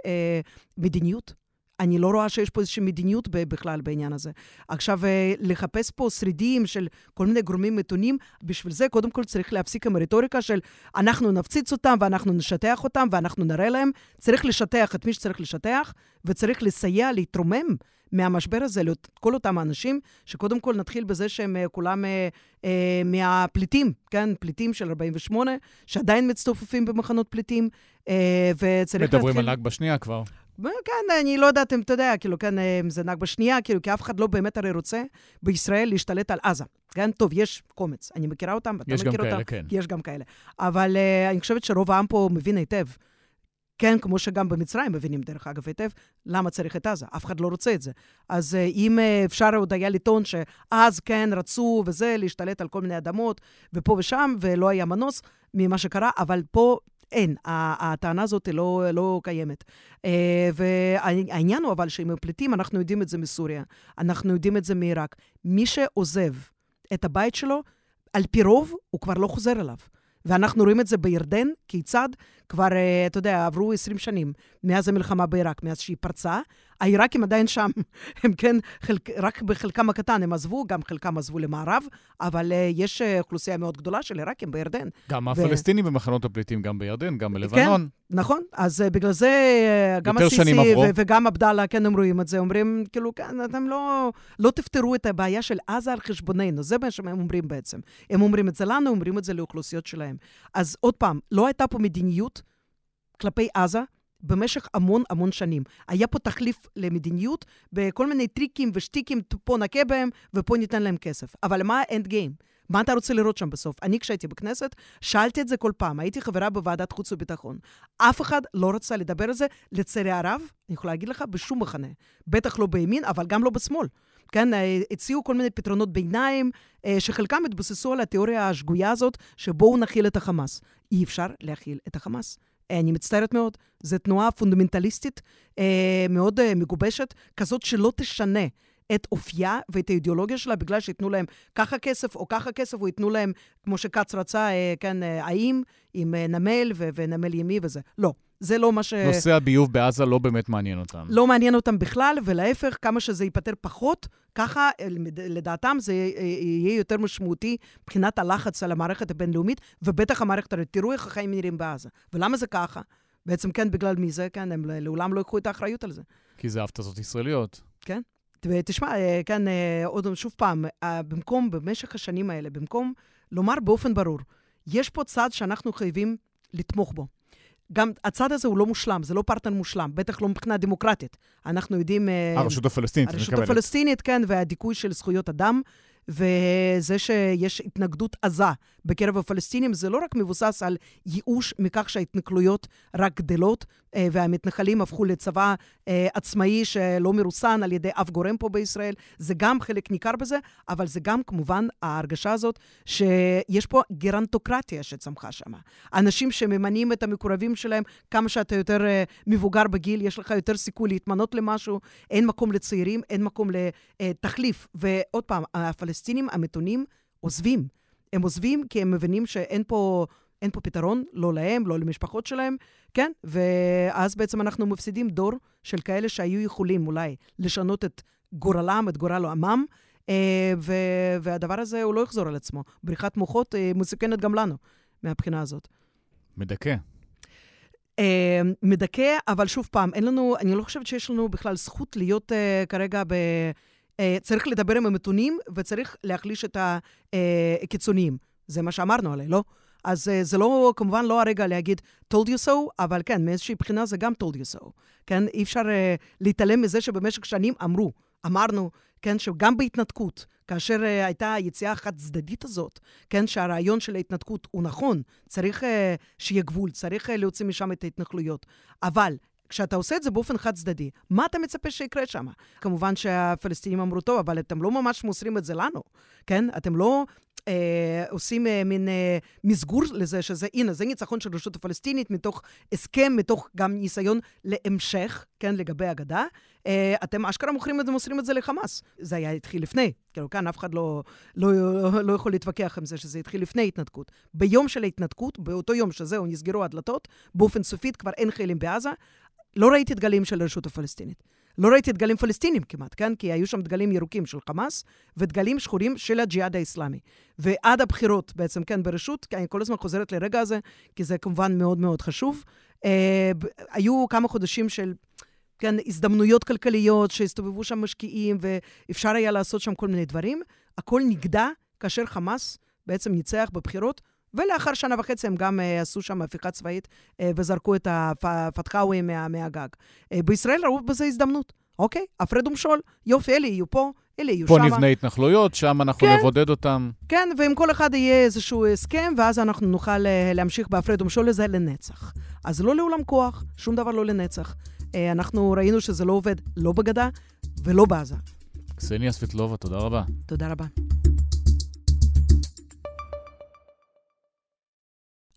אה, מדיניות. אני לא רואה שיש פה איזושהי מדיניות בכלל בעניין הזה. עכשיו, אה, לחפש פה שרידים של כל מיני גורמים מתונים, בשביל זה קודם כל צריך להפסיק עם הרטוריקה של אנחנו נפציץ אותם ואנחנו נשטח אותם ואנחנו נראה להם. צריך לשטח את מי שצריך לשטח, וצריך לסייע, להתרומם. מהמשבר הזה לכל אותם האנשים, שקודם כל נתחיל בזה שהם אה, כולם אה, אה, מהפליטים, כן? פליטים של 48, שעדיין מצטופפים במחנות פליטים, וצריך להתחיל... מדברים על נכבה שנייה כבר. כן, אני לא יודעת אם אתה יודע, כאילו, כן, אם זה נכבה שנייה, כאילו, כי אף אחד לא באמת הרי רוצה בישראל להשתלט על עזה. כן, טוב, יש קומץ, אני מכירה אותם, אתה מכיר אותם. יש גם כאלה, כן. יש גם כאלה. אבל uh, אני חושבת שרוב העם פה מבין היטב. כן, כמו שגם במצרים מבינים, דרך אגב, היטב, למה צריך את עזה? אף אחד לא רוצה את זה. אז uh, אם uh, אפשר עוד היה לטעון שאז כן רצו וזה, להשתלט על כל מיני אדמות, ופה ושם, ולא היה מנוס ממה שקרה, אבל פה אין, הטענה הזאת לא, לא קיימת. אה, והעניין הוא אבל שעם הפליטים, אנחנו יודעים את זה מסוריה, אנחנו יודעים את זה מעיראק. מי שעוזב את הבית שלו, על פי רוב, הוא כבר לא חוזר אליו. ואנחנו רואים את זה בירדן, כיצד כבר, אה, אתה יודע, עברו 20 שנים מאז המלחמה בעיראק, מאז שהיא פרצה. העיראקים עדיין שם, הם כן, חלק, רק בחלקם הקטן הם עזבו, גם חלקם עזבו למערב, אבל uh, יש uh, אוכלוסייה מאוד גדולה של עיראקים בירדן. גם ו... הפלסטינים במחנות הפליטים, גם בירדן, גם בלבנון. כן, נכון. אז בגלל זה גם הסיסי ו- וגם עבדאללה, כן, הם רואים את זה, אומרים, כאילו, כן, אתם לא, לא תפתרו את הבעיה של עזה על חשבוננו, זה מה שהם אומרים בעצם. הם אומרים את זה לנו, אומרים את זה לאוכלוסיות שלהם. אז עוד פעם, לא הייתה פה מדיניות כלפי עזה, במשך המון המון שנים. היה פה תחליף למדיניות בכל מיני טריקים ושטיקים, פה נכה בהם ופה ניתן להם כסף. אבל מה האנד גיים? מה אתה רוצה לראות שם בסוף? אני, כשהייתי בכנסת, שאלתי את זה כל פעם. הייתי חברה בוועדת חוץ וביטחון. אף אחד לא רצה לדבר על זה, לצערי הרב, אני יכולה להגיד לך, בשום מחנה. בטח לא בימין, אבל גם לא בשמאל. כן, אה, הציעו כל מיני פתרונות ביניים, אה, שחלקם התבססו על התיאוריה השגויה הזאת, שבואו נכיל את החמאס. אי אפשר להכיל את החמאס. אני מצטערת מאוד, זו תנועה פונדמנטליסטית אה, מאוד אה, מגובשת, כזאת שלא תשנה את אופייה ואת האידיאולוגיה שלה בגלל שייתנו להם ככה כסף או ככה כסף, או ייתנו להם, כמו שכץ רצה, אה, כן, אה, האם עם אה, נמל ונמל ימי וזה. לא. זה לא מה ש... נושא הביוב בעזה לא באמת מעניין אותם. לא מעניין אותם בכלל, ולהפך, כמה שזה ייפתר פחות, ככה, לדעתם, זה יהיה יותר משמעותי מבחינת הלחץ על המערכת הבינלאומית, ובטח המערכת, תראו איך החיים נראים בעזה. ולמה זה ככה? בעצם כן, בגלל מי זה, כן, הם לעולם לא ייקחו את האחריות על זה. כי זה הפתזות ישראליות. כן. ותשמע, אה, כן, אה, עוד שוב פעם, אה, במקום, במשך השנים האלה, במקום לומר באופן ברור, יש פה צד שאנחנו חייבים לתמוך בו. גם הצד הזה הוא לא מושלם, זה לא פרטנר מושלם, בטח לא מבחינה דמוקרטית. אנחנו יודעים... אה, הרשות הפלסטינית הרשות. הפלסטינית, כן, והדיכוי של זכויות אדם. וזה שיש התנגדות עזה בקרב הפלסטינים, זה לא רק מבוסס על ייאוש מכך שההתנכלויות רק גדלות, אה, והמתנחלים הפכו לצבא אה, עצמאי שלא מרוסן על ידי אף גורם פה בישראל. זה גם חלק ניכר בזה, אבל זה גם כמובן ההרגשה הזאת שיש פה גרנטוקרטיה שצמחה שם. אנשים שממנים את המקורבים שלהם, כמה שאתה יותר אה, מבוגר בגיל, יש לך יותר סיכוי להתמנות למשהו, אין מקום לצעירים, אין מקום לתחליף. ועוד פעם, הפלסטינים המתונים עוזבים. הם עוזבים כי הם מבינים שאין פה... אין פה פתרון, לא להם, לא למשפחות שלהם, כן? ואז בעצם אנחנו מפסידים דור של כאלה שהיו יכולים אולי לשנות את גורלם, את גורל עמם, אה, ו- והדבר הזה הוא לא יחזור על עצמו. בריחת מוחות אה, מסוכנת גם לנו מהבחינה הזאת. מדכא. אה, מדכא, אבל שוב פעם, אין לנו, אני לא חושבת שיש לנו בכלל זכות להיות uh, כרגע ב... Uh, צריך לדבר עם המתונים וצריך להחליש את הקיצוניים. זה מה שאמרנו עליי, לא? אז uh, זה לא, כמובן לא הרגע להגיד told you so, אבל כן, מאיזושהי בחינה זה גם told you so. כן, אי אפשר uh, להתעלם מזה שבמשך שנים אמרו, אמרנו, כן, שגם בהתנתקות, כאשר uh, הייתה היציאה החד-צדדית הזאת, כן, שהרעיון של ההתנתקות הוא נכון, צריך uh, שיהיה גבול, צריך uh, להוציא משם את ההתנחלויות. אבל כשאתה עושה את זה באופן חד-צדדי, מה אתה מצפה שיקרה שם? כמובן שהפלסטינים אמרו, טוב, אבל אתם לא ממש מוסרים את זה לנו, כן? אתם לא אה, עושים אה, מין אה, מסגור לזה, שזה, הנה, זה ניצחון של הרשות הפלסטינית מתוך הסכם, מתוך גם ניסיון להמשך, כן, לגבי הגדה. אה, אתם אשכרה מוכרים את זה, מוסרים את זה לחמאס. זה היה התחיל לפני. כאילו, כאן אף אחד לא, לא, לא יכול להתווכח עם זה שזה התחיל לפני התנתקות. ביום של ההתנתקות, באותו יום שזהו, נסגרו הדלתות, באופן סופית כבר אין חיילים בעזה, לא ראיתי דגלים של הרשות הפלסטינית. לא ראיתי דגלים פלסטינים כמעט, כן? כי היו שם דגלים ירוקים של חמאס ודגלים שחורים של הג'יהאד האסלאמי. ועד הבחירות בעצם, כן, ברשות, כי אני כל הזמן חוזרת לרגע הזה, כי זה כמובן מאוד מאוד חשוב. אה, היו כמה חודשים של... כן, הזדמנויות כלכליות שהסתובבו שם משקיעים ואפשר היה לעשות שם כל מיני דברים. הכל נגדע כאשר חמאס בעצם ניצח בבחירות ולאחר שנה וחצי הם גם uh, עשו שם הפיכה צבאית uh, וזרקו את הפתחאווי מה, מהגג. Uh, בישראל ראו בזה הזדמנות. אוקיי, הפרד ומשול, יופי, אלה יהיו פה, אלה יהיו שם. פה נבנה התנחלויות, שם אנחנו כן, נבודד אותם. כן, ועם כל אחד יהיה איזשהו הסכם, ואז אנחנו נוכל להמשיך בהפרד ומשול לזה לנצח. אז לא לעולם כוח, שום דבר לא לנצח. אנחנו ראינו שזה לא עובד לא בגדה ולא בעזה. קסניה סבטלובה, תודה רבה. תודה רבה.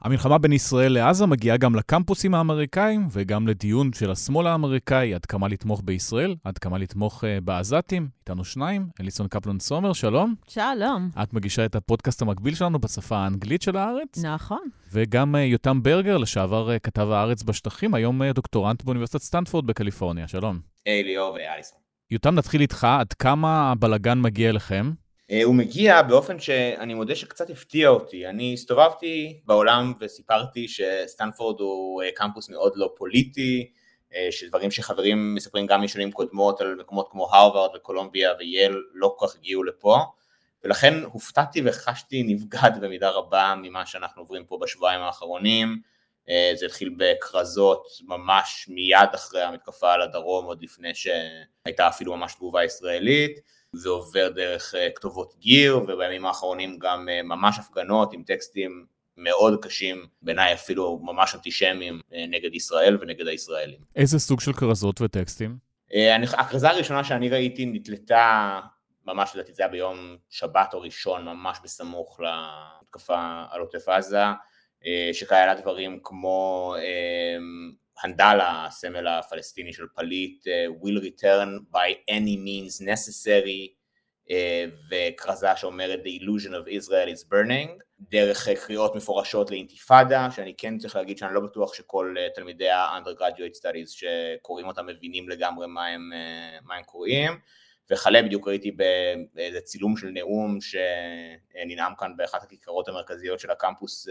המלחמה בין ישראל לעזה מגיעה גם לקמפוסים האמריקאים וגם לדיון של השמאל האמריקאי עד כמה לתמוך בישראל, עד כמה לתמוך uh, בעזתים. איתנו שניים, אליסון קפלן סומר, שלום. שלום. את מגישה את הפודקאסט המקביל שלנו בשפה האנגלית של הארץ. נכון. וגם uh, יותם ברגר, לשעבר uh, כתב הארץ בשטחים, היום uh, דוקטורנט באוניברסיטת סטנפורד בקליפורניה. שלום. היי, ליאור ואליסון. יותם, נתחיל איתך, עד כמה הבלגן מגיע אליכם? אה, הוא מגיע באופן שאני מודה שקצת הפתיע אותי. אני הסתובבתי בעולם וסיפרתי שסטנפורד הוא אה, קמפוס מאוד לא פוליטי, אה, שדברים שחברים מספרים גם משנים קודמות על מקומות כמו הרווארד וקולומביה וייל לא כל כך הגיעו לפה, ולכן הופתעתי וחשתי נבגד במידה רבה ממה שאנחנו עוברים פה בשבועיים האחרונים. זה התחיל בכרזות ממש מיד אחרי המתקפה על הדרום, עוד לפני שהייתה אפילו ממש תגובה ישראלית. זה עובר דרך אה, כתובות גיר, ובימים האחרונים גם אה, ממש הפגנות עם טקסטים מאוד קשים, בעיניי אפילו ממש אנטישמיים אה, נגד ישראל ונגד הישראלים. איזה סוג של כרזות וטקסטים? הכרזה הראשונה שאני ראיתי נתלתה, ממש לדעתי זה היה ביום שבת או ראשון, ממש בסמוך להתקפה על עוטף עזה, שכללה דברים כמו הנדלה, הסמל הפלסטיני של פליט, uh, will return by any means necessary, uh, וכרזה שאומרת the illusion of Israel is burning, דרך uh, קריאות מפורשות לאינתיפאדה, שאני כן צריך להגיד שאני לא בטוח שכל תלמידי ה-undergraduate studies שקוראים אותם מבינים לגמרי מה הם, מה הם קוראים, וכלה בדיוק ראיתי באיזה צילום של נאום שננאם כאן באחת הכיכרות המרכזיות של הקמפוס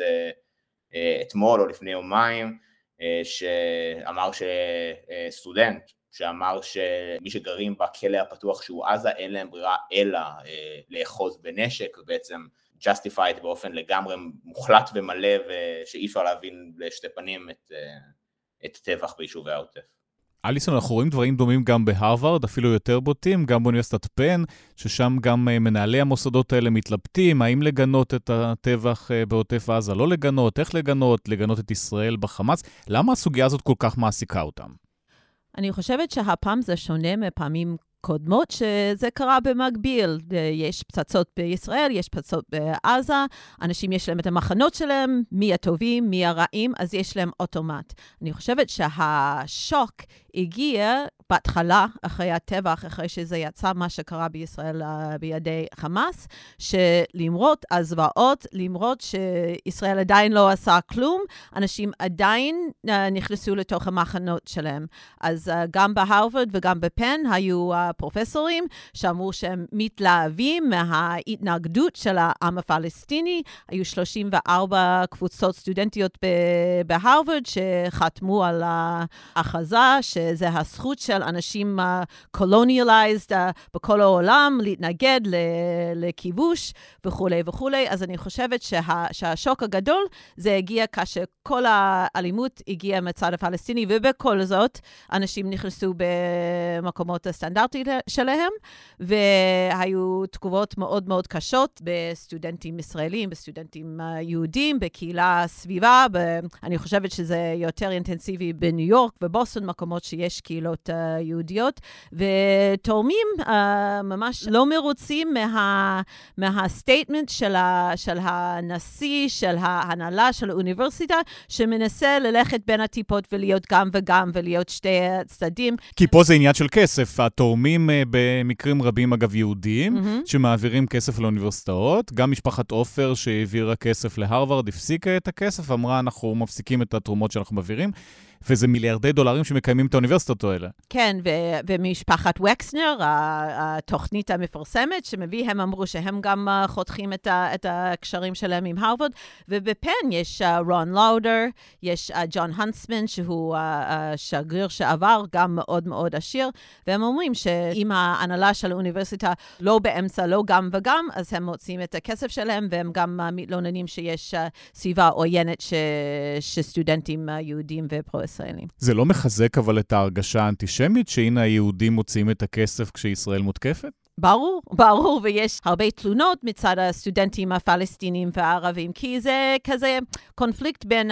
אתמול או לפני יומיים, אה, שאמר שסטודנט שאמר שמי שגרים בכלא הפתוח שהוא עזה אין להם ברירה אלא אה, לאחוז בנשק ובעצם justified באופן לגמרי מוחלט ומלא ושאי אפשר להבין לשתי פנים את, את טבח ביישובי העוטף. אליסון, אנחנו רואים דברים דומים גם בהרווארד, אפילו יותר בוטים, גם באוניברסיטת פן, ששם גם אה, מנהלי המוסדות האלה מתלבטים, האם לגנות את הטבח אה, בעוטף עזה, לא לגנות, איך לגנות, לגנות את ישראל בחמאס. למה הסוגיה הזאת כל כך מעסיקה אותם? אני חושבת שהפעם זה שונה מפעמים קודמות, שזה קרה במקביל. יש פצצות בישראל, יש פצצות בעזה, אנשים יש להם את המחנות שלהם, מי הטובים, מי הרעים, אז יש להם אוטומט. אני חושבת שהשוק הגיע בהתחלה, אחרי הטבח, אחרי שזה יצא, מה שקרה בישראל uh, בידי חמאס, שלמרות הזוועות, למרות שישראל עדיין לא עשה כלום, אנשים עדיין uh, נכנסו לתוך המחנות שלהם. אז uh, גם בהרווארד וגם בפן היו uh, פרופסורים שאמרו שהם מתלהבים מההתנגדות של העם הפלסטיני. היו 34 קבוצות סטודנטיות בהרווארד שחתמו על ההכרזה, שזה הזכות של אנשים colonized uh, uh, בכל העולם להתנגד לכיבוש וכולי וכולי. אז אני חושבת שה, שהשוק הגדול זה הגיע כאשר כל האלימות הגיעה מצד הפלסטיני, ובכל זאת אנשים נכנסו במקומות הסטנדרטיים שלהם, והיו תגובות מאוד מאוד קשות בסטודנטים ישראלים, בסטודנטים יהודים, בקהילה סביבה. ב- אני חושבת שזה יותר אינטנסיבי בניו יורק ובוסטון, מקומות שיש קהילות uh, יהודיות, ותורמים uh, ממש לא מרוצים מה, מה statement של, ה, של הנשיא, של ההנהלה, של האוניברסיטה, שמנסה ללכת בין הטיפות ולהיות גם וגם ולהיות שתי הצדדים. כי פה זה עניין של כסף. התורמים uh, במקרים רבים, אגב, יהודים, mm-hmm. שמעבירים כסף לאוניברסיטאות. גם משפחת עופר, שהעבירה כסף להרווארד, הפסיקה את הכסף, אמרה, אנחנו מפסיקים את התרומות שאנחנו מעבירים. וזה מיליארדי דולרים שמקיימים את האוניברסיטות האלה. כן, ו- ומשפחת וקסנר, התוכנית המפרסמת שמביא, הם אמרו שהם גם uh, חותכים את, ה- את הקשרים שלהם עם הרווארד, ובפן יש רון uh, לאודר, יש ג'ון uh, הנסמן, שהוא השגריר שעבר, גם מאוד מאוד עשיר, והם אומרים שאם ההנהלה של האוניברסיטה לא באמצע, לא גם וגם, אז הם מוצאים את הכסף שלהם, והם גם מתלוננים שיש סביבה עוינת ש- שסטודנטים יהודים ופרו הישראלים. זה לא מחזק אבל את ההרגשה האנטישמית, שהנה היהודים מוציאים את הכסף כשישראל מותקפת? ברור, ברור, ויש הרבה תלונות מצד הסטודנטים הפלסטינים והערבים, כי זה כזה קונפליקט בין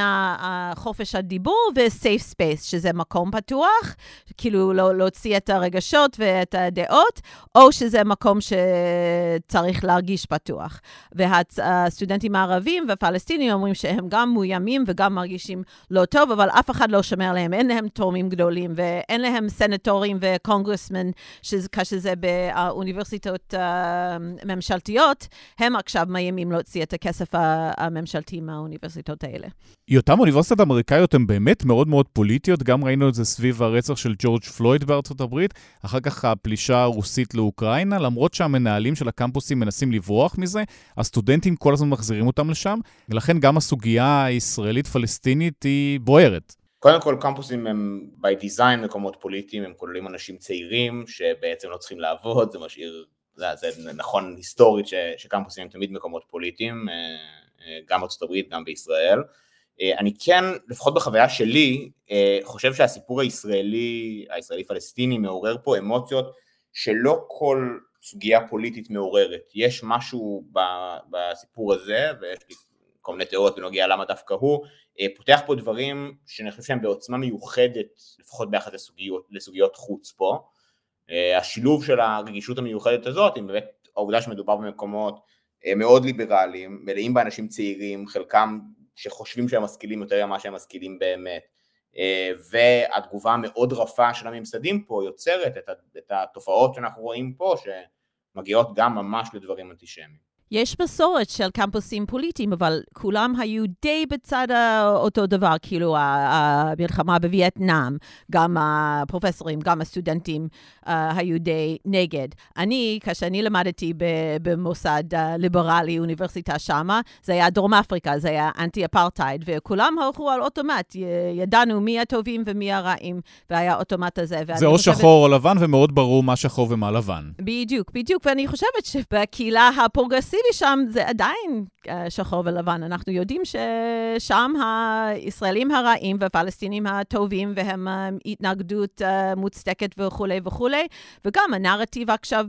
חופש הדיבור ו-safe space, שזה מקום פתוח, כאילו לא להוציא את הרגשות ואת הדעות, או שזה מקום שצריך להרגיש פתוח. והסטודנטים הערבים והפלסטינים אומרים שהם גם מאוימים וגם מרגישים לא טוב, אבל אף אחד לא שומר עליהם, אין להם תורמים גדולים ואין להם סנטורים וקונגרסמן, כאשר זה באוניברסיטה. אוניברסיטאות uh, ממשלתיות, הם עכשיו מאיימים להוציא את הכסף הממשלתי מהאוניברסיטאות האלה. אותן אוניברסיטות אמריקאיות הן באמת מאוד מאוד פוליטיות, גם ראינו את זה סביב הרצח של ג'ורג' פלויד בארצות הברית, אחר כך הפלישה הרוסית לאוקראינה, למרות שהמנהלים של הקמפוסים מנסים לברוח מזה, הסטודנטים כל הזמן מחזירים אותם לשם, ולכן גם הסוגיה הישראלית-פלסטינית היא בוערת. קודם כל, קמפוסים הם by design מקומות פוליטיים, הם כוללים אנשים צעירים שבעצם לא צריכים לעבוד, זה משאיר, זה, זה נכון היסטורית ש, שקמפוסים הם תמיד מקומות פוליטיים, אה, אה, גם בארצות הברית, גם בישראל. אה, אני כן, לפחות בחוויה שלי, חושב שהסיפור הישראלי, הישראלי-פלסטיני מעורר פה אמוציות שלא כל סוגיה פוליטית מעוררת. יש משהו בסיפור הזה, ויש לי כל מיני תיאוריות בנוגע למה דווקא הוא, אה, פותח פה דברים שאני חושב שהם בעוצמה מיוחדת, לפחות ביחד לסוגיות, לסוגיות חוץ פה. אה, השילוב של הרגישות המיוחדת הזאת, עם באמת העובדה שמדובר במקומות אה, מאוד ליברליים, מלאים באנשים צעירים, חלקם שחושבים שהם משכילים יותר ממה שהם משכילים באמת, והתגובה המאוד רפה של הממסדים פה יוצרת את התופעות שאנחנו רואים פה, שמגיעות גם ממש לדברים אנטישמיים. יש מסורת של קמפוסים פוליטיים, אבל כולם היו די בצד אותו דבר, כאילו המלחמה בווייטנאם, גם הפרופסורים, גם הסטודנטים uh, היו די נגד. אני, כשאני למדתי במוסד uh, ליברלי, אוניברסיטה שמה, זה היה דרום אפריקה, זה היה אנטי-אפרטהייד, וכולם הלכו על אוטומט, ידענו מי הטובים ומי הרעים, והיה אוטומט הזה. זה או חושבת... שחור או לבן, ומאוד ברור מה שחור ומה לבן. בדיוק, בדיוק, ואני חושבת שבקהילה הפרוגרסיבית, הפרוגרסיבי שם זה עדיין אה, שחור ולבן. אנחנו יודעים ששם הישראלים הרעים והפלסטינים הטובים והם אה, התנגדות אה, מוצדקת וכולי וכולי, וגם הנרטיב עכשיו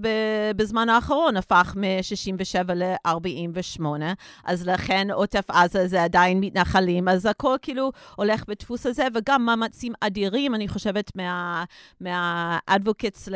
בזמן האחרון הפך מ-67 ל-48, אז לכן עוטף עזה זה עדיין מתנחלים, אז הכל כאילו הולך בדפוס הזה, וגם מאמצים אדירים, אני חושבת, מה-advocates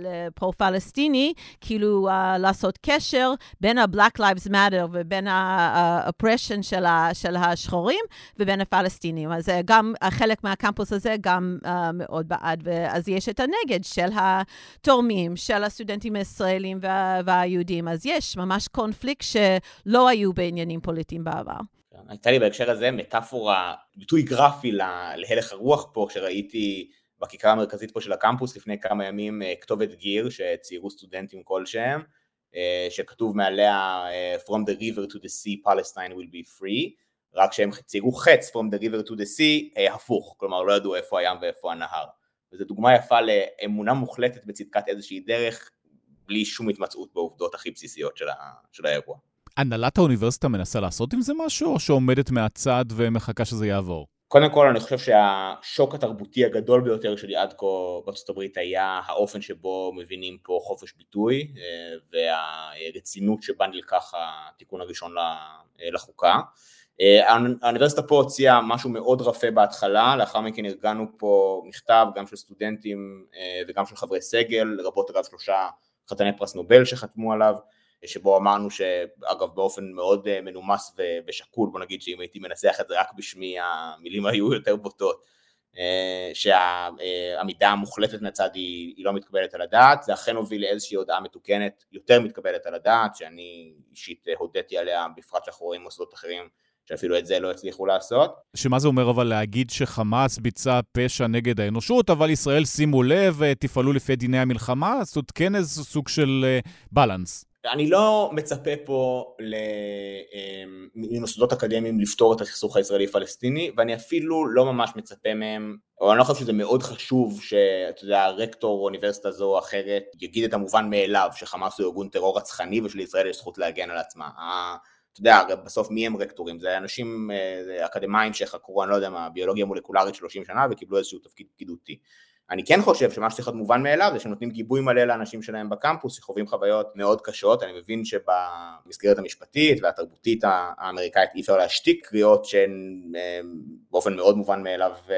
לפרו-פלסטיני, כאילו uh, לעשות קשר בין ה-Black Lives Matter ובין ה-oppression של, של השחורים ובין הפלסטינים. אז גם חלק מהקמפוס הזה גם uh, מאוד בעד. אז יש את הנגד של התורמים, של הסטודנטים הישראלים וה, והיהודים. אז יש ממש קונפליקט שלא היו בעניינים פוליטיים בעבר. הייתה לי בהקשר הזה מטאפורה, ביטוי גרפי להלך הרוח פה, שראיתי בכיכר המרכזית פה של הקמפוס לפני כמה ימים אה, כתובת גיר שציירו סטודנטים כלשהם, אה, שכתוב מעליה אה, From the river to the sea Palestine will be free, רק שהם ציירו חץ From the river to the sea הפוך, כלומר לא ידעו איפה הים ואיפה הנהר. וזו דוגמה יפה לאמונה מוחלטת בצדקת איזושהי דרך, בלי שום התמצאות בעובדות הכי בסיסיות של, ה, של האירוע. הנהלת האוניברסיטה מנסה לעשות עם זה משהו, או שעומדת מהצד ומחכה שזה יעבור? קודם כל אני חושב שהשוק התרבותי הגדול ביותר שלי עד כה בארצות הברית היה האופן שבו מבינים פה חופש ביטוי אה, והרצינות שבה נלקח התיקון הראשון לחוקה. אה, האוניברסיטה פה הוציאה משהו מאוד רפה בהתחלה, לאחר מכן ארגנו פה מכתב גם של סטודנטים אה, וגם של חברי סגל, לרבות אגב שלושה חתני פרס נובל שחתמו עליו, שבו אמרנו שאגב באופן מאוד אה, מנומס ושקול, בוא נגיד שאם הייתי מנסח את זה רק בשמי המילים היו יותר בוטות, אה, שהעמידה המוחלטת מהצד היא, היא לא מתקבלת על הדעת, זה אכן הוביל לאיזושהי הודעה מתוקנת יותר מתקבלת על הדעת, שאני אישית אה, הודיתי עליה, בפרט שאנחנו רואים מוסדות אחרים שאפילו את זה לא הצליחו לעשות. שמה זה אומר אבל להגיד שחמאס ביצע פשע נגד האנושות, אבל ישראל שימו לב, תפעלו לפי דיני המלחמה? זאת כן איזה סוג של בלנס. אני לא מצפה פה ממוסדות אקדמיים לפתור את הסכסוך הישראלי-פלסטיני, ואני אפילו לא ממש מצפה מהם, או אני לא חושב שזה מאוד חשוב שאתה יודע, רקטור אוניברסיטה זו או אחרת יגיד את המובן מאליו, שחמאס הוא ארגון טרור רצחני ושלישראל יש זכות להגן על עצמה. אתה יודע, בסוף מי הם רקטורים? זה אנשים אקדמאים שחקרו, אני לא יודע מה, ביולוגיה מולקולרית 30 שנה וקיבלו איזשהו תפקיד פקידותי. אני כן חושב שמה שצריך להיות מובן מאליו זה שנותנים גיבוי מלא לאנשים שלהם בקמפוס שחווים חוויות מאוד קשות, אני מבין שבמסגרת המשפטית והתרבותית האמריקאית אי אפשר להשתיק קריאות שהן אה, באופן מאוד מובן מאליו אה,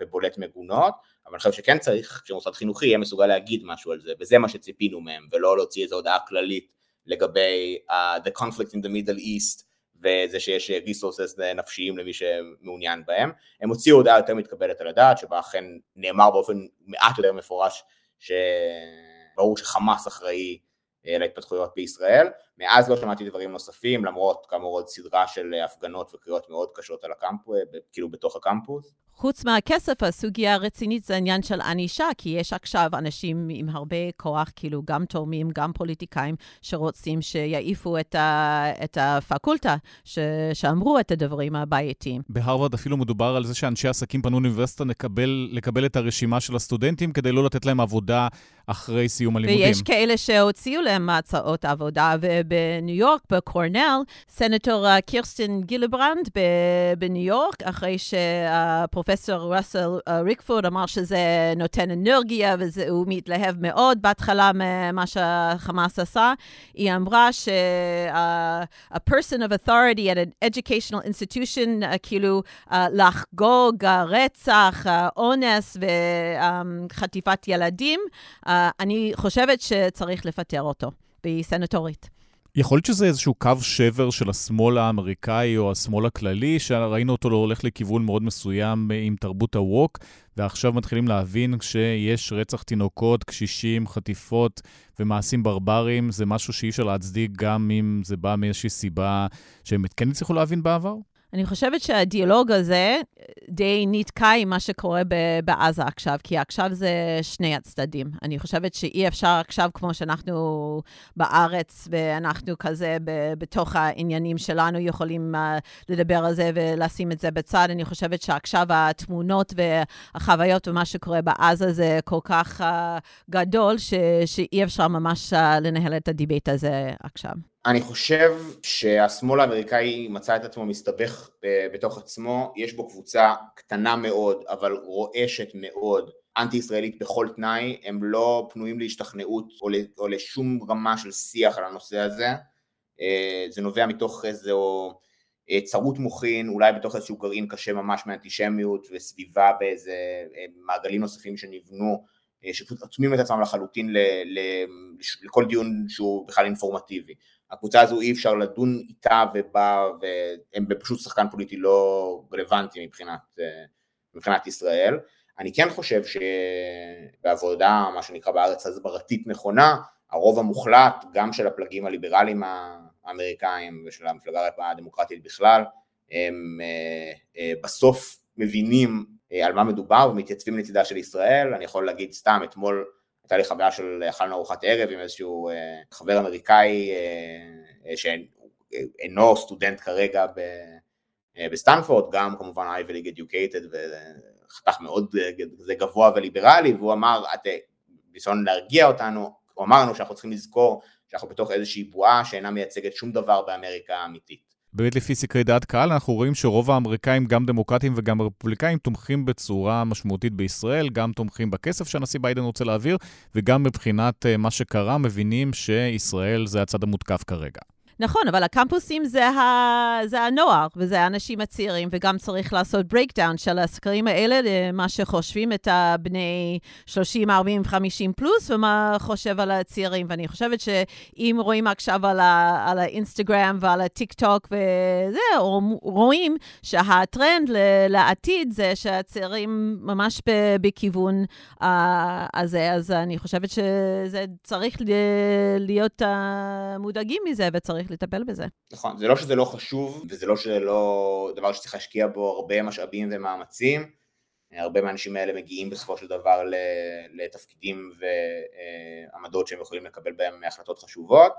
ובולט מגונות, אבל אני חושב שכן צריך שמוסד חינוכי יהיה מסוגל להגיד משהו על זה, וזה מה שציפינו מהם, ולא להוציא איזו הודעה כללית לגבי uh, the conflict in the Middle East וזה שיש ריסורסס נפשיים למי שמעוניין בהם. הם הוציאו הודעה יותר מתקבלת על הדעת, שבה אכן נאמר באופן מעט יותר מפורש שברור שחמאס אחראי אה, להתפתחויות בישראל. מאז לא שמעתי דברים נוספים, למרות כאמור עוד סדרה של הפגנות וקריאות מאוד קשות על הקמפוס, כאילו בתוך הקמפוס. חוץ מהכסף, הסוגיה הרצינית זה עניין של ענישה, כי יש עכשיו אנשים עם הרבה כוח, כאילו גם תורמים, גם פוליטיקאים, שרוצים שיעיפו את, ה, את הפקולטה, ש, שאמרו את הדברים הבעייתיים. בהרווארד אפילו מדובר על זה שאנשי עסקים פנו לאוניברסיטה לקבל, לקבל את הרשימה של הסטודנטים כדי לא לתת להם עבודה אחרי סיום הלימודים. ויש כאלה שהוציאו להם הצעות עבודה, ובניו יורק, בקורנל, סנטור קירסטין גילברנד בניו יורק, אחרי שהפרופסור ראסל ריקפורד אמר שזה נותן אנרגיה, והוא מתלהב מאוד בהתחלה ממה שהחמאס עשה, היא אמרה ש- uh, a person of authority at an educational institution, uh, כאילו לחגוג רצח, אונס וחטיפת um, ילדים, אני חושבת שצריך לפטר אותו, והיא סנטורית. יכול להיות שזה איזשהו קו שבר של השמאל האמריקאי או השמאל הכללי, שראינו אותו לא הולך לכיוון מאוד מסוים עם תרבות הווק, ועכשיו מתחילים להבין שיש רצח תינוקות, קשישים, חטיפות ומעשים ברברים, זה משהו שאי אפשר להצדיק גם אם זה בא מאיזושהי סיבה שהם כן הצליחו להבין בעבר? אני חושבת שהדיאלוג הזה די נתקע עם מה שקורה בעזה עכשיו, כי עכשיו זה שני הצדדים. אני חושבת שאי אפשר עכשיו, כמו שאנחנו בארץ, ואנחנו כזה בתוך העניינים שלנו יכולים uh, לדבר על זה ולשים את זה בצד, אני חושבת שעכשיו התמונות והחוויות ומה שקורה בעזה זה כל כך uh, גדול, ש, שאי אפשר ממש לנהל את ה debate הזה עכשיו. אני חושב שהשמאל האמריקאי מצא את עצמו מסתבך בתוך עצמו, יש בו קבוצה קטנה מאוד, אבל רועשת מאוד, אנטי-ישראלית בכל תנאי, הם לא פנויים להשתכנעות או לשום רמה של שיח על הנושא הזה, זה נובע מתוך איזו צרות מוחין, אולי בתוך איזשהו גרעין קשה ממש מאנטישמיות וסביבה באיזה מעגלים נוספים שנבנו שפשוט אטמים את עצמם לחלוטין ל, ל, לכל דיון שהוא בכלל אינפורמטיבי. הקבוצה הזו אי אפשר לדון איתה ובה, והם פשוט שחקן פוליטי לא רלוונטי מבחינת, מבחינת ישראל. אני כן חושב שבעבודה, מה שנקרא בארץ הסברתית נכונה, הרוב המוחלט, גם של הפלגים הליברליים האמריקאים ושל המפלגה הדמוקרטית בכלל, הם אה, אה, בסוף מבינים אה, על מה מדובר ומתייצבים לצידה של ישראל, אני יכול להגיד סתם, אתמול הייתה לי חוויה של אכלנו ארוחת ערב עם איזשהו אה, חבר אמריקאי אה, שאינו סטודנט כרגע בסטנפורד, גם כמובן Ivy League educated וחתך מאוד זה גבוה וליברלי, והוא אמר, ניסיון להרגיע אותנו, הוא אמר לנו שאנחנו צריכים לזכור שאנחנו בתוך איזושהי בועה שאינה מייצגת שום דבר באמריקה האמיתית. באמת לפי סקרי דעת קהל, אנחנו רואים שרוב האמריקאים, גם דמוקרטים וגם רפובליקאים, תומכים בצורה משמעותית בישראל, גם תומכים בכסף שהנשיא ביידן רוצה להעביר, וגם מבחינת אה, מה שקרה, מבינים שישראל זה הצד המותקף כרגע. נכון, אבל הקמפוסים זה, ה... זה הנוער, וזה האנשים הצעירים, וגם צריך לעשות breakdown של הסקרים האלה למה שחושבים את הבני 30, 40, 50 פלוס, ומה חושב על הצעירים. ואני חושבת שאם רואים עכשיו על, ה... על האינסטגרם ועל הטיק טוק וזה, רואים שהטרנד לעתיד זה שהצעירים ממש בכיוון uh, הזה, אז אני חושבת שזה צריך להיות uh, מודאגים מזה, וצריך... צריך לטפל בזה. נכון, זה לא שזה לא חשוב, וזה לא שזה לא דבר שצריך להשקיע בו הרבה משאבים ומאמצים. הרבה מהאנשים האלה מגיעים בסופו של דבר לתפקידים ועמדות שהם יכולים לקבל בהם החלטות חשובות,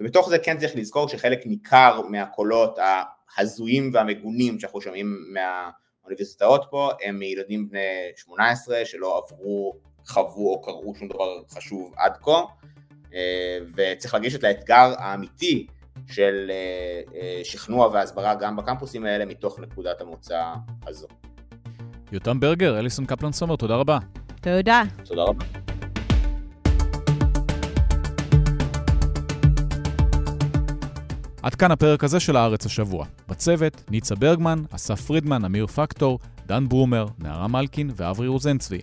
ובתוך זה כן צריך לזכור שחלק ניכר מהקולות ההזויים והמגונים שאנחנו שומעים מהאוניברסיטאות פה, הם מילדים בני 18 שלא עברו, חוו או קראו שום דבר חשוב עד כה, וצריך לגשת לאתגר האמיתי של אה, אה, שכנוע והסברה גם בקמפוסים האלה מתוך נקודת המוצא הזו. יותם ברגר, אליסון קפלן סומר, תודה רבה. תודה. תודה רבה. עד כאן הפרק הזה של הארץ השבוע. בצוות, ניצה ברגמן, אסף פרידמן, אמיר פקטור, דן ברומר, נערה מלקין ואברי רוזנצבי.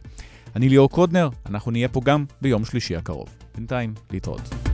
אני ליאור קודנר, אנחנו נהיה פה גם ביום שלישי הקרוב. בינתיים, להתראות.